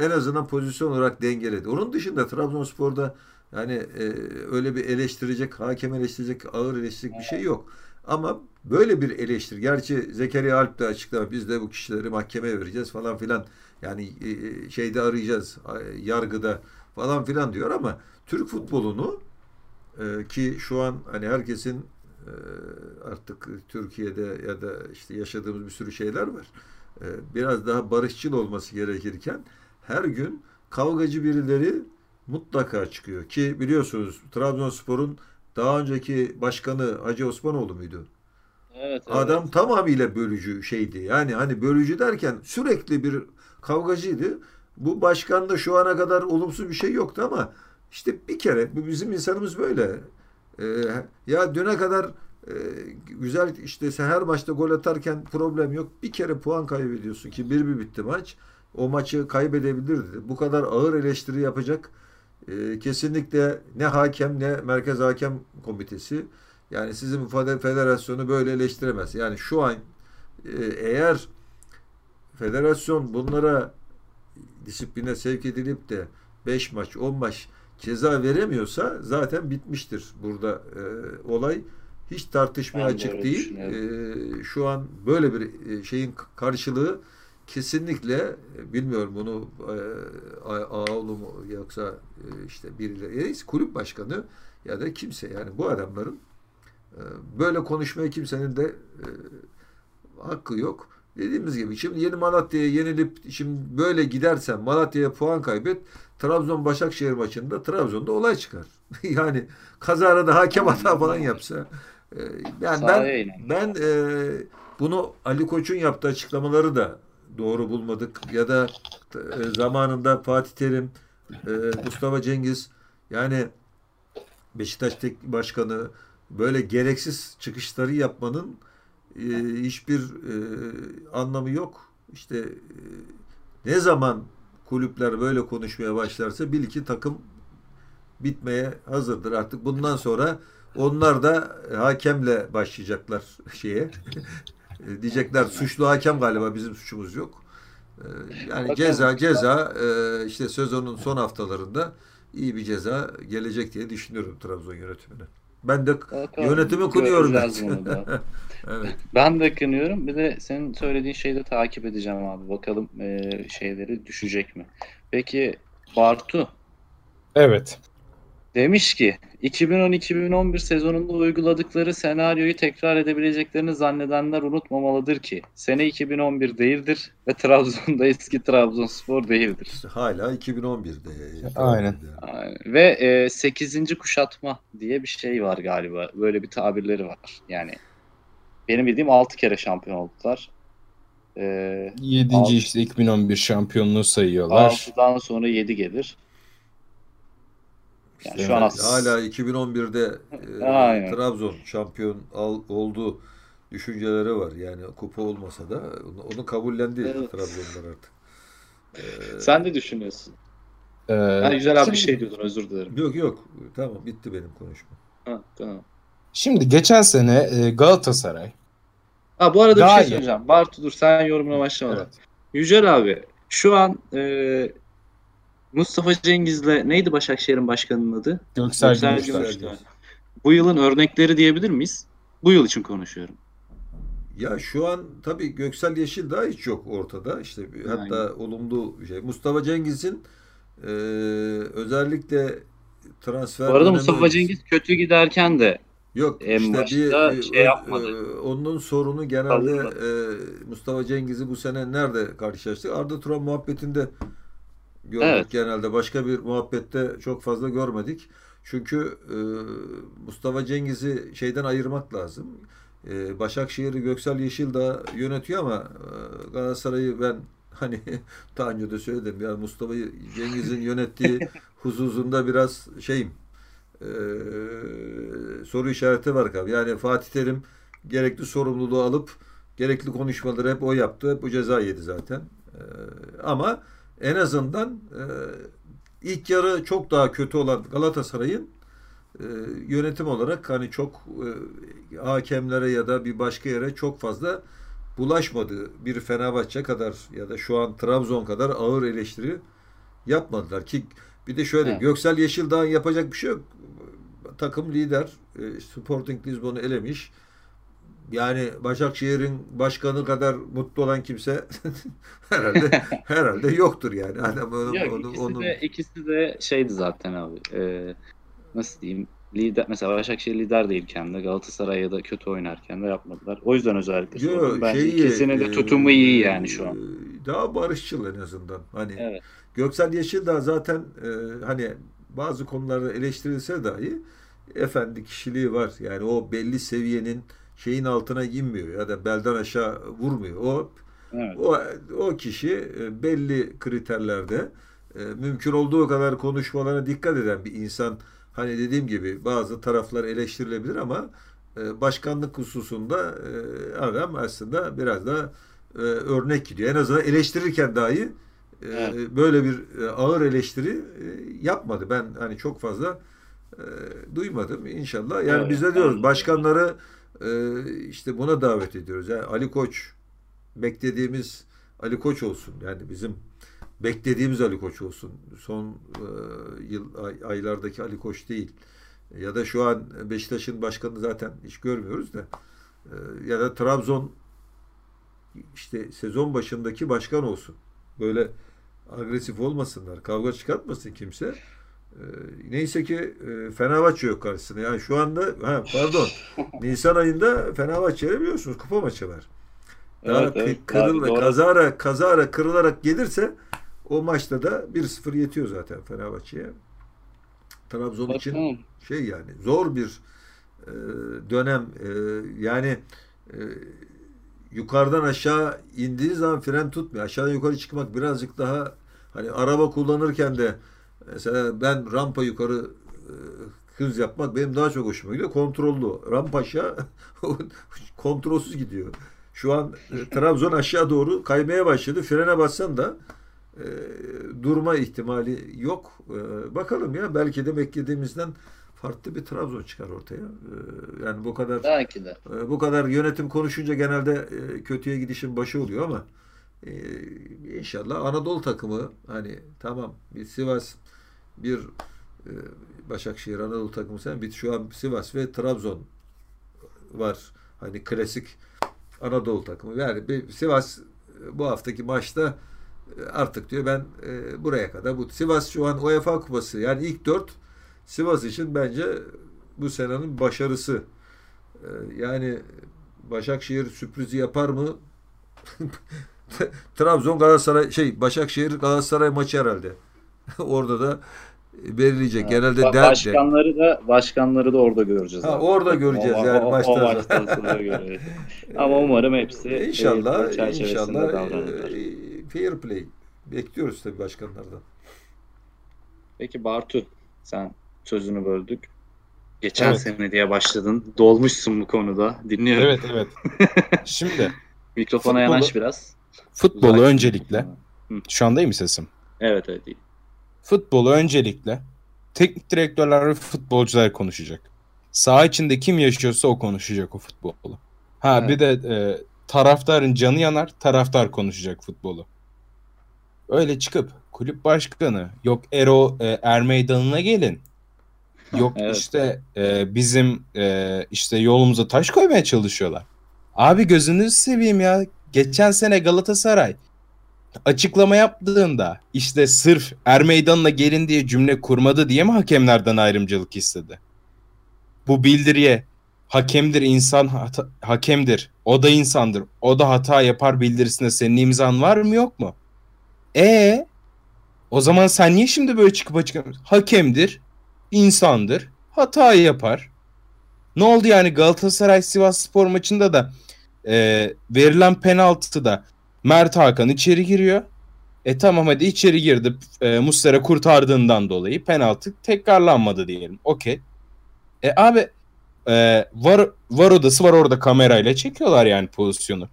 en azından pozisyon olarak dengeledi. Onun dışında Trabzonspor'da yani e, öyle bir eleştirecek, hakem eleştirecek, ağır eleştirecek bir şey yok. Ama böyle bir eleştir. Gerçi Zekeriya Alp de açıklama biz de bu kişileri mahkemeye vereceğiz falan filan. Yani e, e şeyde arayacağız yargıda falan filan diyor ama Türk futbolunu e, ki şu an hani herkesin artık Türkiye'de ya da işte yaşadığımız bir sürü şeyler var. Biraz daha barışçıl olması gerekirken her gün kavgacı birileri mutlaka çıkıyor. Ki biliyorsunuz Trabzonspor'un daha önceki başkanı Hacı Osmanoğlu muydu? Evet, evet. Adam tamamıyla bölücü şeydi. Yani hani bölücü derken sürekli bir kavgacıydı. Bu başkanda şu ana kadar olumsuz bir şey yoktu ama işte bir kere bu bizim insanımız böyle. Ee, ya düne kadar e, güzel işte her maçta gol atarken problem yok. Bir kere puan kaybediyorsun ki bir bir bitti maç. O maçı kaybedebilirdi. Bu kadar ağır eleştiri yapacak e, kesinlikle ne hakem ne merkez hakem komitesi yani sizin federasyonu böyle eleştiremez. Yani şu an e, eğer federasyon bunlara disipline sevk edilip de 5 maç 10 maç ceza veremiyorsa zaten bitmiştir burada e, olay. Hiç tartışmaya ben açık değil. E, şu an böyle bir e, şeyin karşılığı kesinlikle bilmiyorum bunu e, Ağoğlu mu yoksa e, işte birileri kulüp başkanı ya da kimse yani bu adamların e, böyle konuşmaya kimsenin de e, hakkı yok. Dediğimiz gibi şimdi yeni Malatya'ya yenilip şimdi böyle gidersen Malatya'ya puan kaybet Trabzon Başakşehir maçında Trabzon'da olay çıkar. yani kazara da hakem hata falan yapsa e, yani ben ben e, bunu Ali Koç'un yaptığı açıklamaları da doğru bulmadık ya da e, zamanında Fatih Terim, e, Mustafa Cengiz yani Beşiktaş tek başkanı böyle gereksiz çıkışları yapmanın e, hiçbir e, anlamı yok. İşte e, ne zaman kulüpler böyle konuşmaya başlarsa bil ki takım bitmeye hazırdır. Artık bundan sonra onlar da hakemle başlayacaklar şeye. E, diyecekler suçlu hakem galiba bizim suçumuz yok. E, Yani Bakalım. ceza ceza e, işte sezonun son haftalarında iyi bir ceza gelecek diye düşünüyorum Trabzon yönetimine. Ben de Bakalım. yönetimi kınıyorum. Evet. Ben de kınıyorum. Bir de senin söylediğin şeyi de takip edeceğim abi. Bakalım e, şeyleri düşecek mi? Peki Bartu Evet. demiş ki 2010-2011 sezonunda uyguladıkları senaryoyu tekrar edebileceklerini zannedenler unutmamalıdır ki sene 2011 değildir ve Trabzon'da eski Trabzonspor değildir. İşte hala 2011'de. Aynen. Aynen. Ve e, 8. kuşatma diye bir şey var galiba. Böyle bir tabirleri var. Yani benim bildiğim 6 kere şampiyon oldular. E, 7. Altı. işte 2011 şampiyonluğu sayıyorlar. 6'dan sonra 7 gelir. Yani İşte şu an hala 2011'de e, Aynen. Trabzon şampiyon al, oldu düşünceleri var. Yani kupa olmasa da onu, onu kabullendi Evet. Trabzonlar artık. E, Sen ne düşünüyorsun? Ee, Ha, güzel abi bir şimdi- şey diyordun özür dilerim. Yok yok tamam bitti benim konuşmam. Ha, tamam. Şimdi geçen sene e, Galatasaray. Ha, bu arada Daha bir şey söyleyeceğim. Bartu dur sen yorumuna başlamadan. Evet. Yücel abi şu an e, Mustafa Cengiz'le neydi Başakşehir'in başkanının adı? Göksel Göksel Gümüşler. Gümüşler. Bu yılın örnekleri diyebilir miyiz? Bu yıl için konuşuyorum. Ya şu an tabii Göksel Yeşil daha hiç yok ortada. İşte bir- hatta Aynen. olumlu şey. Mustafa Cengiz'in e, özellikle transfer Bu arada Mustafa Cengiz kötü giderken de Yok En işte başta bir şey yapmadı. e, onun sorunu genelde e, Mustafa Cengiz'i bu sene nerede karşılaştık? Arda Turan muhabbetinde gördük Evet. genelde. Başka bir muhabbette çok fazla görmedik. Çünkü e, Mustafa Cengiz'i şeyden ayırmak lazım. E, Başakşehir'i Göksel Yeşildağ yönetiyor ama e, Galatasaray'ı ben hani daha önce de söyledim ya Mustafa Cengiz'in yönettiği huzuzunda biraz şeyim e, soru işareti var abi. Yani Fatih Terim gerekli sorumluluğu alıp gerekli konuşmaları hep o yaptı. Hep o ceza yedi zaten. E, ama en azından e, ilk yarı çok daha kötü olan Galatasaray'ın e, yönetim olarak hani çok e, hakemlere ya da bir başka yere çok fazla bulaşmadı. Bir Fenerbahçe kadar ya da şu an Trabzon kadar ağır eleştiri yapmadılar ki bir de şöyle Evet. Göksel Yeşildağ'ın yapacak bir şey yok. Takım lider e, Sporting Lisbon'u elemiş. Yani Başakşehir'in başkanı kadar mutlu olan kimse herhalde herhalde yoktur yani. Adam onu, Yok, onu- ikisi, onu- de, ikisi de şeydi zaten abi. Ee, nasıl diyeyim? Lider, mesela Başakşehir lider değilken de Galatasaray'a da kötü oynarken de yapmadılar. O yüzden özellikle Yo, sordum. Bence şeyi, ikisinin de e, tutumu iyi yani şu an. Daha barışçıl en azından. Hani Evet. Göksel Yeşildağ zaten e, hani bazı konularda eleştirilse dahi efendi kişiliği var. Yani o belli seviyenin şeyin altına inmiyor ya da belden aşağı vurmuyor. O Evet. o, o kişi e, belli kriterlerde e, mümkün olduğu kadar konuşmalarına dikkat eden bir insan. Hani dediğim gibi bazı taraflar eleştirilebilir ama e, başkanlık hususunda adam aslında biraz da örnek gidiyor. En azından eleştirirken dahi Evet. böyle bir ağır eleştiri yapmadı. Ben hani çok fazla duymadım. İnşallah. Yani Evet, biz de diyoruz başkanları işte buna davet ediyoruz. Yani Ali Koç beklediğimiz Ali Koç olsun. Yani bizim beklediğimiz Ali Koç olsun. Son e, yıl ay- aylardaki Ali Koç değil. Ya da şu an Beşiktaş'ın başkanını zaten hiç görmüyoruz da e, ya da Trabzon işte sezon başındaki başkan olsun. Böyle agresif olmasınlar. Kavga çıkartmasın kimse. E, neyse ki e, Fenerbahçe yok karşısında. Yani şu anda ha, pardon Nisan ayında Fenerbahçe'yle biliyorsunuz kupa maçı var. Daha Evet, evet. kı- kırıl Doğru. kazara kazara kırılarak gelirse o maçta da 1-0 yetiyor zaten Fenerbahçe'ye. Trabzon için Bakalım. şey yani zor bir e, dönem e, yani e, yukarıdan aşağı indiği zaman fren tutmuyor. Aşağı yukarı çıkmak birazcık daha hani araba kullanırken de mesela ben rampa yukarı e, hız yapmak benim daha çok hoşuma gidiyor. Kontrollü. Rampaşa kontrolsüz gidiyor. Şu an e, Trabzon aşağı doğru kaymaya başladı. Frene bassan da e, durma ihtimali yok. E, bakalım ya belki de beklediğimizden farklı bir Trabzon çıkar ortaya. E, yani bu kadar Belki de. e, bu kadar yönetim konuşunca genelde e, kötüye gidişin başı oluyor ama e, inşallah Anadolu takımı hani tamam bir Sivas bir e, Başakşehir Anadolu takımı sen bir şu an Sivas ve Trabzon var. Hani klasik Anadolu takımı. Yani bir Sivas e, bu haftaki maçta e, artık diyor ben e, buraya kadar bu Sivas şu an UEFA kupası yani ilk dört Sivas için bence bu senenin başarısı. E, yani Başakşehir sürprizi yapar mı? Trabzon Galatasaray şey Başakşehir Galatasaray maçı herhalde. Orada da belirleyecek. Genelde Ba- der başkanları da başkanları da orada göreceğiz. Ha, abi. orada göreceğiz O- yani o- o maçta. sonra göreceğiz. Ama umarım hepsi İnşallah, çerçevesinde inşallah davranırlar. e, fair play. Bekliyoruz tabii başkanlardan. Peki Bartu sen sözünü böldük. Geçen Evet. sene diye başladın. Dolmuşsun bu konuda. Dinliyorum. Evet evet. Şimdi Mikrofona Futbolu- yanaş biraz. futbolu Uzak öncelikle mikrofona. şu anda iyi mi sesim? Evet evet iyi. Futbolu öncelikle teknik direktörler ve futbolcular konuşacak. Saha içinde kim yaşıyorsa o konuşacak o futbolu. Ha Evet. bir de e, taraftarın canı yanar, taraftar konuşacak futbolu. Öyle çıkıp kulüp başkanı yok Ero e, Er Meydanı'na gelin. Yok Evet. işte e, bizim e, işte yolumuza taş koymaya çalışıyorlar. Abi gözünüzü seveyim ya. Geçen sene Galatasaray açıklama yaptığında işte sırf Er Meydanı'na gelin diye cümle kurmadı diye mi hakemlerden ayrımcılık istedi? Bu bildiriye hakemdir insan hata- hakemdir. O da insandır. O da hata yapar bildirisinde senin imzan var mı yok mu? E o zaman sen niye şimdi böyle çıkıp açıklamıyorsun? Hakemdir, insandır, hata yapar. Ne oldu yani Galatasaray Sivas Spor maçında da e, verilen penaltıda Mert Hakan içeri giriyor. E tamam hadi içeri girdi. E, Muslera kurtardığından dolayı penaltı tekrarlanmadı diyelim. Okey. E abi e, var, var odası var orada kamerayla çekiyorlar yani pozisyonu.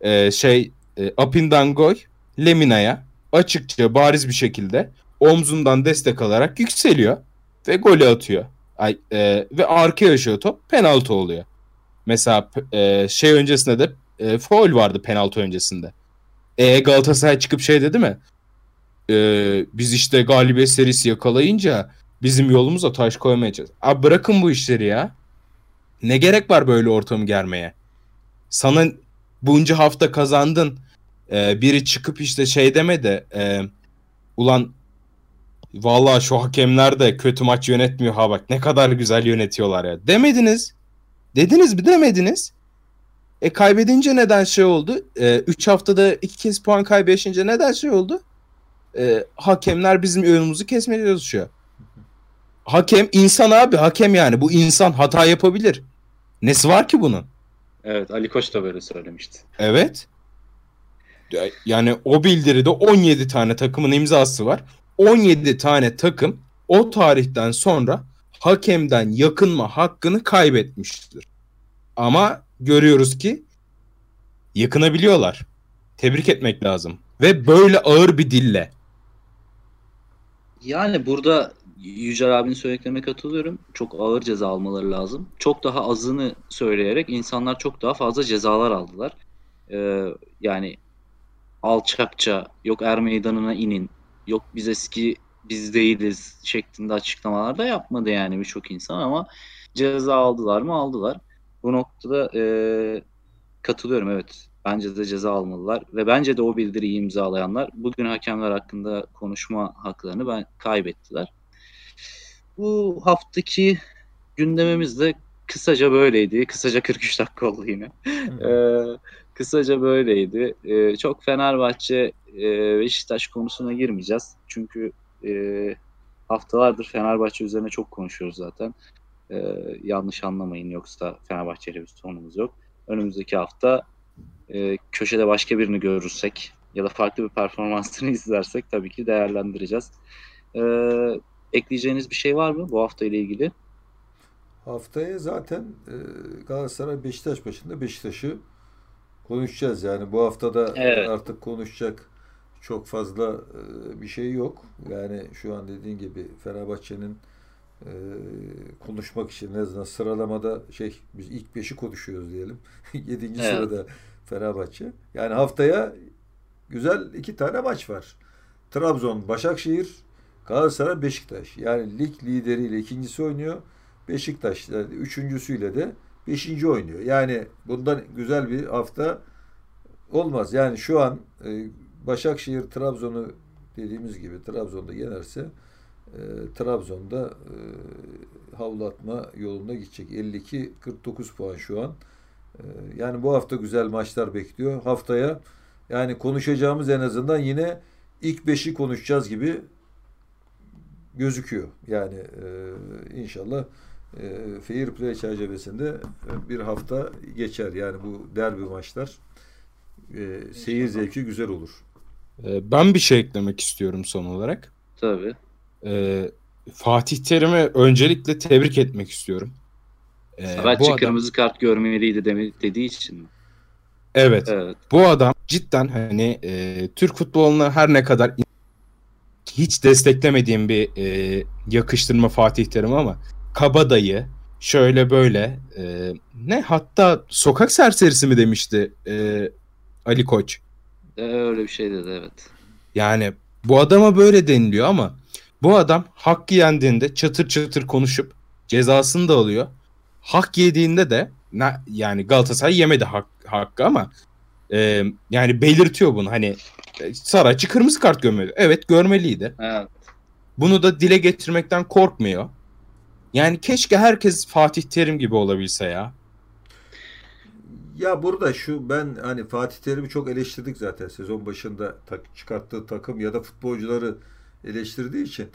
E, şey e, Apindangoy Lemina'ya açıkça bariz bir şekilde omzundan destek alarak yükseliyor ve golü atıyor. Ay, e, ve arka yaşıyor top penaltı oluyor. Mesela e, şey öncesinde de e, foul vardı penaltı öncesinde. E Galatasaray çıkıp şey dedi mi? E, biz işte galibiyet serisi yakalayınca bizim yolumuza taş koymayacağız. Abi bırakın bu işleri ya. Ne gerek var böyle ortamı germeye? Sana bunca hafta kazandın. E, biri çıkıp işte şey deme de e, ulan vallahi şu hakemler de kötü maç yönetmiyor ha bak ne kadar güzel yönetiyorlar ya. Demediniz. Dediniz mi demediniz. E kaybedince neden şey oldu? 3 haftada iki kez puan kaybedince neden şey oldu? E, hakemler bizim yolumuzu kesmeye çalışıyor. Hakem insan abi hakem yani bu insan hata yapabilir. Nesi var ki bunun? Evet Ali Koç da böyle söylemişti. Evet. Ya- Yani o bildiride 17 tane takımın imzası var. 17 tane takım o tarihten sonra hakemden yakınma hakkını kaybetmiştir. Ama görüyoruz ki yakınabiliyorlar. Tebrik etmek lazım. Ve böyle ağır bir dille. Yani burada Yücel abinin söylediklerine katılıyorum. Çok ağır ceza almaları lazım. Çok daha azını söyleyerek insanlar çok daha fazla cezalar aldılar. Ee, yani alçakça yok er meydanına inin yok biz eski biz değiliz şeklinde açıklamalar da yapmadı yani birçok insan ama ceza aldılar mı aldılar. Bu noktada e, katılıyorum evet. Bence de ceza almalılar ve bence de o bildiriyi imzalayanlar bugün hakemler hakkında konuşma haklarını ben kaybettiler. Bu haftaki gündemimiz de kısaca böyleydi. Kısaca 43 dakika oldu yine. Ee, kısaca böyleydi. Ee, çok Fenerbahçe e, Beşiktaş konusuna girmeyeceğiz. Çünkü e, haftalardır Fenerbahçe üzerine çok konuşuyoruz zaten. Ee, yanlış anlamayın yoksa Fenerbahçe ile bir sorunumuz yok. Önümüzdeki hafta e, köşede başka birini görürsek ya da farklı bir performansını izlersek tabii ki değerlendireceğiz. Ee, ekleyeceğiniz bir şey var mı bu hafta ile ilgili? Haftaya zaten e, Galatasaray Beşiktaş başında Beşiktaş'ı konuşacağız. Yani bu haftada Evet. artık konuşacak çok fazla e, bir şey yok. Yani şu an dediğin gibi Fenerbahçe'nin e, konuşmak için en azından sıralamada şey biz ilk beşi konuşuyoruz diyelim. Yedinci Evet. sırada Fenerbahçe. Yani haftaya güzel iki tane maç var. Trabzon, Başakşehir, Galatasaray, Beşiktaş. Yani lig lideriyle ikincisi oynuyor. Beşiktaş da üçüncüsüyle de beşinci oynuyor. Yani bundan güzel bir hafta olmaz. Yani şu an e, Başakşehir Trabzon'u dediğimiz gibi Trabzon'da yenerse e, Trabzon'da e, havlu atma yolunda gidecek. 52-49 puan şu an. E, yani bu hafta güzel maçlar bekliyor. Haftaya yani konuşacağımız en azından yine ilk beşi konuşacağız gibi gözüküyor. Yani e, inşallah e, fair play çerçevesinde e, bir hafta geçer. Yani bu derbi maçlar e, seyir zevki güzel olur. Ee, ben bir şey eklemek istiyorum son olarak. Tabii. Ee, Fatih Terim'i öncelikle tebrik etmek istiyorum. Ee, Saratçı adam, kırmızı kart görmeliydi demi- dediği için mi? evet, Evet. bu adam cidden hani e, Türk futboluna her ne kadar hiç desteklemediğim bir e, yakıştırma Fatih Terim ama kabadayı şöyle böyle e, ne hatta sokak serserisi mi demişti e, Ali Koç. Ee, Öyle bir şey dedi evet. Yani bu adama böyle deniliyor ama bu adam hak yendiğinde çatır çatır konuşup cezasını da alıyor. Hak yediğinde de ne, yani Galatasaray yemedi hak, hakkı ama e, yani belirtiyor bunu hani e, Saratçı kırmızı kart görmedi. Evet görmeliydi. Evet. Bunu da dile getirmekten korkmuyor. Yani keşke herkes Fatih Terim gibi olabilse ya. Ya burada şu ben hani Fatih Terim'i çok eleştirdik zaten sezon başında tak, çıkarttığı takım ya da futbolcuları eleştirdiği için.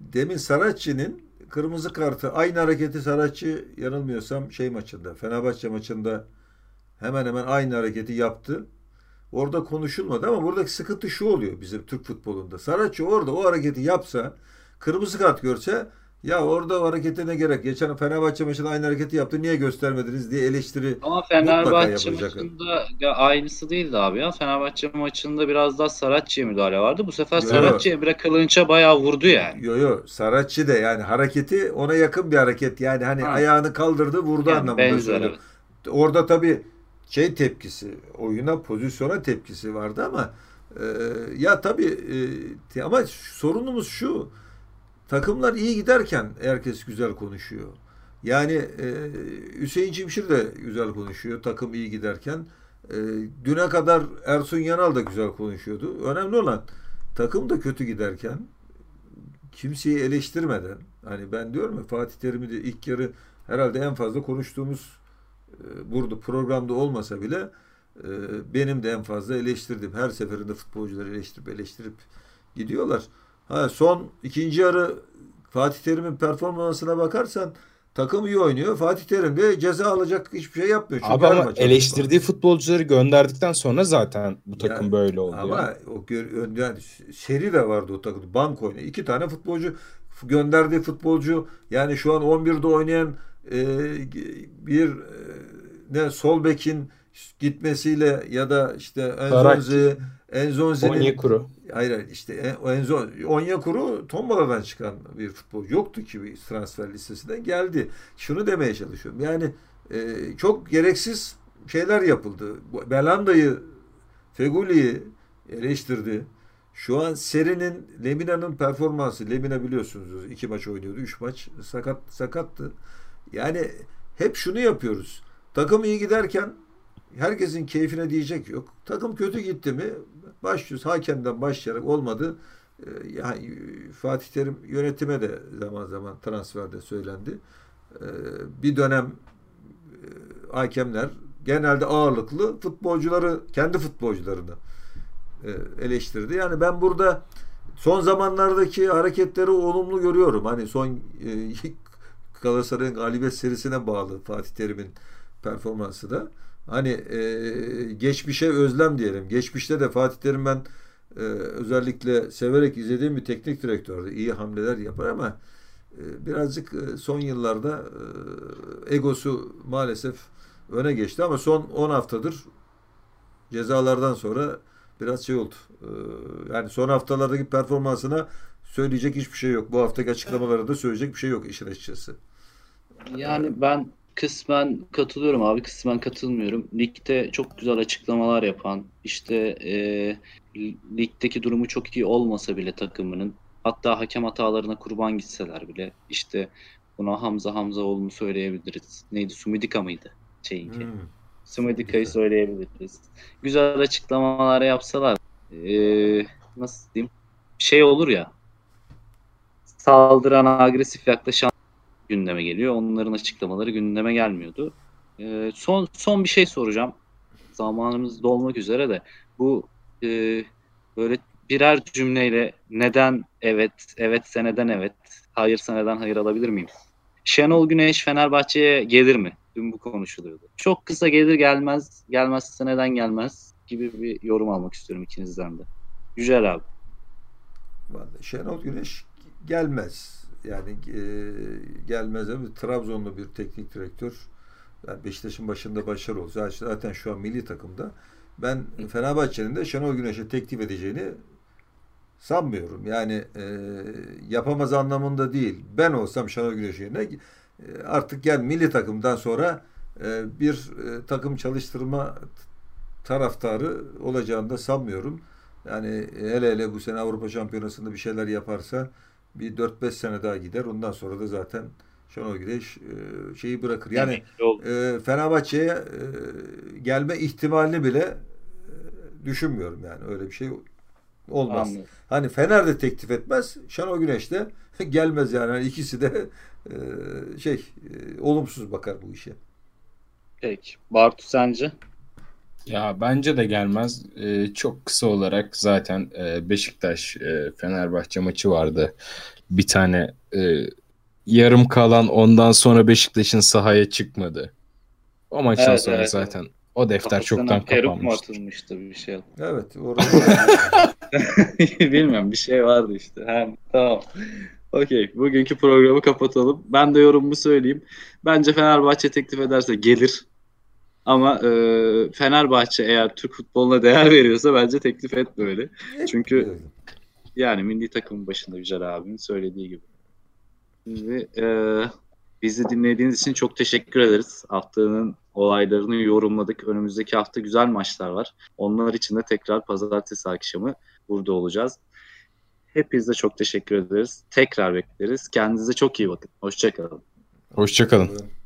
Demin Saratçı'nın kırmızı kartı aynı hareketi Saratçı yanılmıyorsam şey maçında Fenerbahçe maçında hemen hemen aynı hareketi yaptı. Orada konuşulmadı ama buradaki sıkıntı şu oluyor bizim Türk futbolunda. Saratçı orada o hareketi yapsa kırmızı kart görse ya orada o harekete ne gerek? Geçen Fenerbahçe maçında aynı hareketi yaptı. Niye göstermediniz diye eleştiri Ama Fenerbahçe maçında ya aynısı değildi abi ya. Fenerbahçe maçında biraz daha Saratçı'ya müdahale vardı. Bu sefer. Saratçı Emre Kılınç'a bayağı vurdu yani. Yo yo Saratçı da yani hareketi ona yakın bir hareket. Yani hani Ha. ayağını kaldırdı vurdu Yani anlamında benzer, söylüyorum. Orada tabii şey tepkisi, oyuna, pozisyona tepkisi vardı ama e, ya tabii e, ama sorunumuz şu. Takımlar iyi giderken herkes güzel konuşuyor. Yani e, Hüseyin Çimşir de güzel konuşuyor takım iyi giderken. E, düne kadar Ersun Yanal da güzel konuşuyordu. Önemli olan takım da kötü giderken kimseyi eleştirmeden hani ben diyorum ya Fatih Terim'i de ilk yarı herhalde en fazla konuştuğumuz e, burada programda olmasa bile e, benim de en fazla eleştirdim. Her seferinde futbolcuları eleştirip eleştirip gidiyorlar. Ha, son ikinci yarı Fatih Terim'in performansına bakarsan takım iyi oynuyor. Fatih Terim de ceza alacak hiçbir şey yapmıyor. Çünkü Abi ama eleştirdiği futbolcuları gönderdikten sonra zaten bu takım Ya, böyle oldu. Ama ya. o önden seri de vardı o takımda. Bank oynuyor. İki tane futbolcu gönderdiği futbolcu yani şu an 11'de oynayan e, bir e, ne sol bekin gitmesiyle ya da işte Enzonzi Enzonzi'nin Onyekuru. hayır hayır, işte En- Enzo Onyekuru Tombala'dan çıkan bir futbolcu yoktu ki bir transfer listesinden geldi. Şunu demeye çalışıyorum. Yani e, çok gereksiz şeyler yapıldı. Belanda'yı Feguli'yi eleştirdi. Şu an Seri'nin Lemina'nın performansı Lemina biliyorsunuz iki maç oynuyordu. Üç maç sakat sakattı. Yani hep şunu yapıyoruz. Takım iyi giderken herkesin keyfine diyecek yok. Takım kötü gitti mi başlıyoruz. Hakemden başlayarak olmadı. Ee, Yani Fatih Terim yönetime de zaman zaman transferde söylendi. Ee, Bir dönem e, hakemler genelde ağırlıklı futbolcuları kendi futbolcularını e, eleştirdi. Yani ben burada son zamanlardaki hareketleri olumlu görüyorum. Hani son e, Galatasaray'ın galibiyet serisine bağlı Fatih Terim'in performansı da. Hani e, geçmişe özlem diyelim. Geçmişte de Fatih Terim ben e, özellikle severek izlediğim bir teknik direktördü. İyi hamleler yapar ama e, birazcık e, son yıllarda e, egosu maalesef öne geçti ama son 10 haftadır cezalardan sonra biraz şey oldu. E, yani son haftalardaki performansına söyleyecek hiçbir şey yok. Bu haftaki açıklamalarda da söyleyecek bir şey yok işin açıkçası. Yani ben kısmen katılıyorum abi, kısmen katılmıyorum. Ligde çok güzel açıklamalar yapan, işte e, ligdeki durumu çok iyi olmasa bile takımının, hatta hakem hatalarına kurban gitseler bile, işte buna Hamza Hamzaoğlu'nu söyleyebiliriz. Neydi? Sumidika mıydı? Şeyinki. Hmm. Sumidika'yı söyleyebiliriz. Güzel açıklamalar yapsalar, e, nasıl diyeyim? Şey olur ya, saldıran, agresif yaklaşan gündeme geliyor. Onların açıklamaları gündeme gelmiyordu. Ee, son son bir şey soracağım. Zamanımız dolmak üzere de bu e, böyle birer cümleyle neden evet, evetse neden evet, hayırsa neden hayır alabilir miyim? Şenol Güneş Fenerbahçe'ye gelir mi? Dün bu konuşuluyordu. Çok kısa gelir gelmez, gelmezse neden gelmez gibi bir yorum almak istiyorum ikinizden de. Yücel abi. Vallahi Şenol Güneş gelmez. Yani e, gelmez ama Trabzonlu bir teknik direktör. Yani Beşiktaş'ın başında başarı olsa zaten şu an milli takımda. Ben Fenerbahçe'nin de Şenol Güneş'e teklif edeceğini sanmıyorum. Yani e, yapamaz anlamında değil. Ben olsam Şenol Güneş yerine e, artık gel milli takımdan sonra e, bir e, takım çalıştırma taraftarı olacağını da sanmıyorum. Yani hele hele bu sene Avrupa Şampiyonası'nda bir şeyler yaparsa bir 4-5 sene daha gider. Ondan sonra da zaten Şenol Güneş e, şeyi bırakır. Yani e, Fenerbahçe'ye e, gelme ihtimalini bile e, düşünmüyorum yani. Öyle bir şey olmaz. Anladım. Hani Fener de teklif etmez. Şenol Güneş de gelmez yani. Hani ikisi de e, şey e, olumsuz bakar bu işe. Peki. Bartu sence? Ya bence de gelmez. Ee, çok kısa olarak zaten e, Beşiktaş e, Fenerbahçe maçı vardı. Bir tane e, yarım kalan ondan sonra Beşiktaş'ın sahaya çıkmadı. O maçtan Evet, sonra evet, zaten o defter Kafasına çoktan peruk mu kapanmıştı. atılmıştı bir şey? Evet. Orada Bilmiyorum bir şey vardı işte. Ha, tamam. Okey. Bugünkü programı kapatalım. Ben de yorumumu söyleyeyim. Bence Fenerbahçe teklif ederse gelir. Ama e, Fenerbahçe eğer Türk futboluna değer veriyorsa bence teklif etmemeli. Çünkü yani milli takımın başında Yücel abinin söylediği gibi. Şimdi e, bizi dinlediğiniz için çok teşekkür ederiz. Haftanın olaylarını yorumladık. Önümüzdeki hafta güzel maçlar var. Onlar için de tekrar pazartesi akşamı burada olacağız. Hepinize çok teşekkür ederiz. Tekrar bekleriz. Kendinize çok iyi bakın. Hoşçakalın. Hoşçakalın.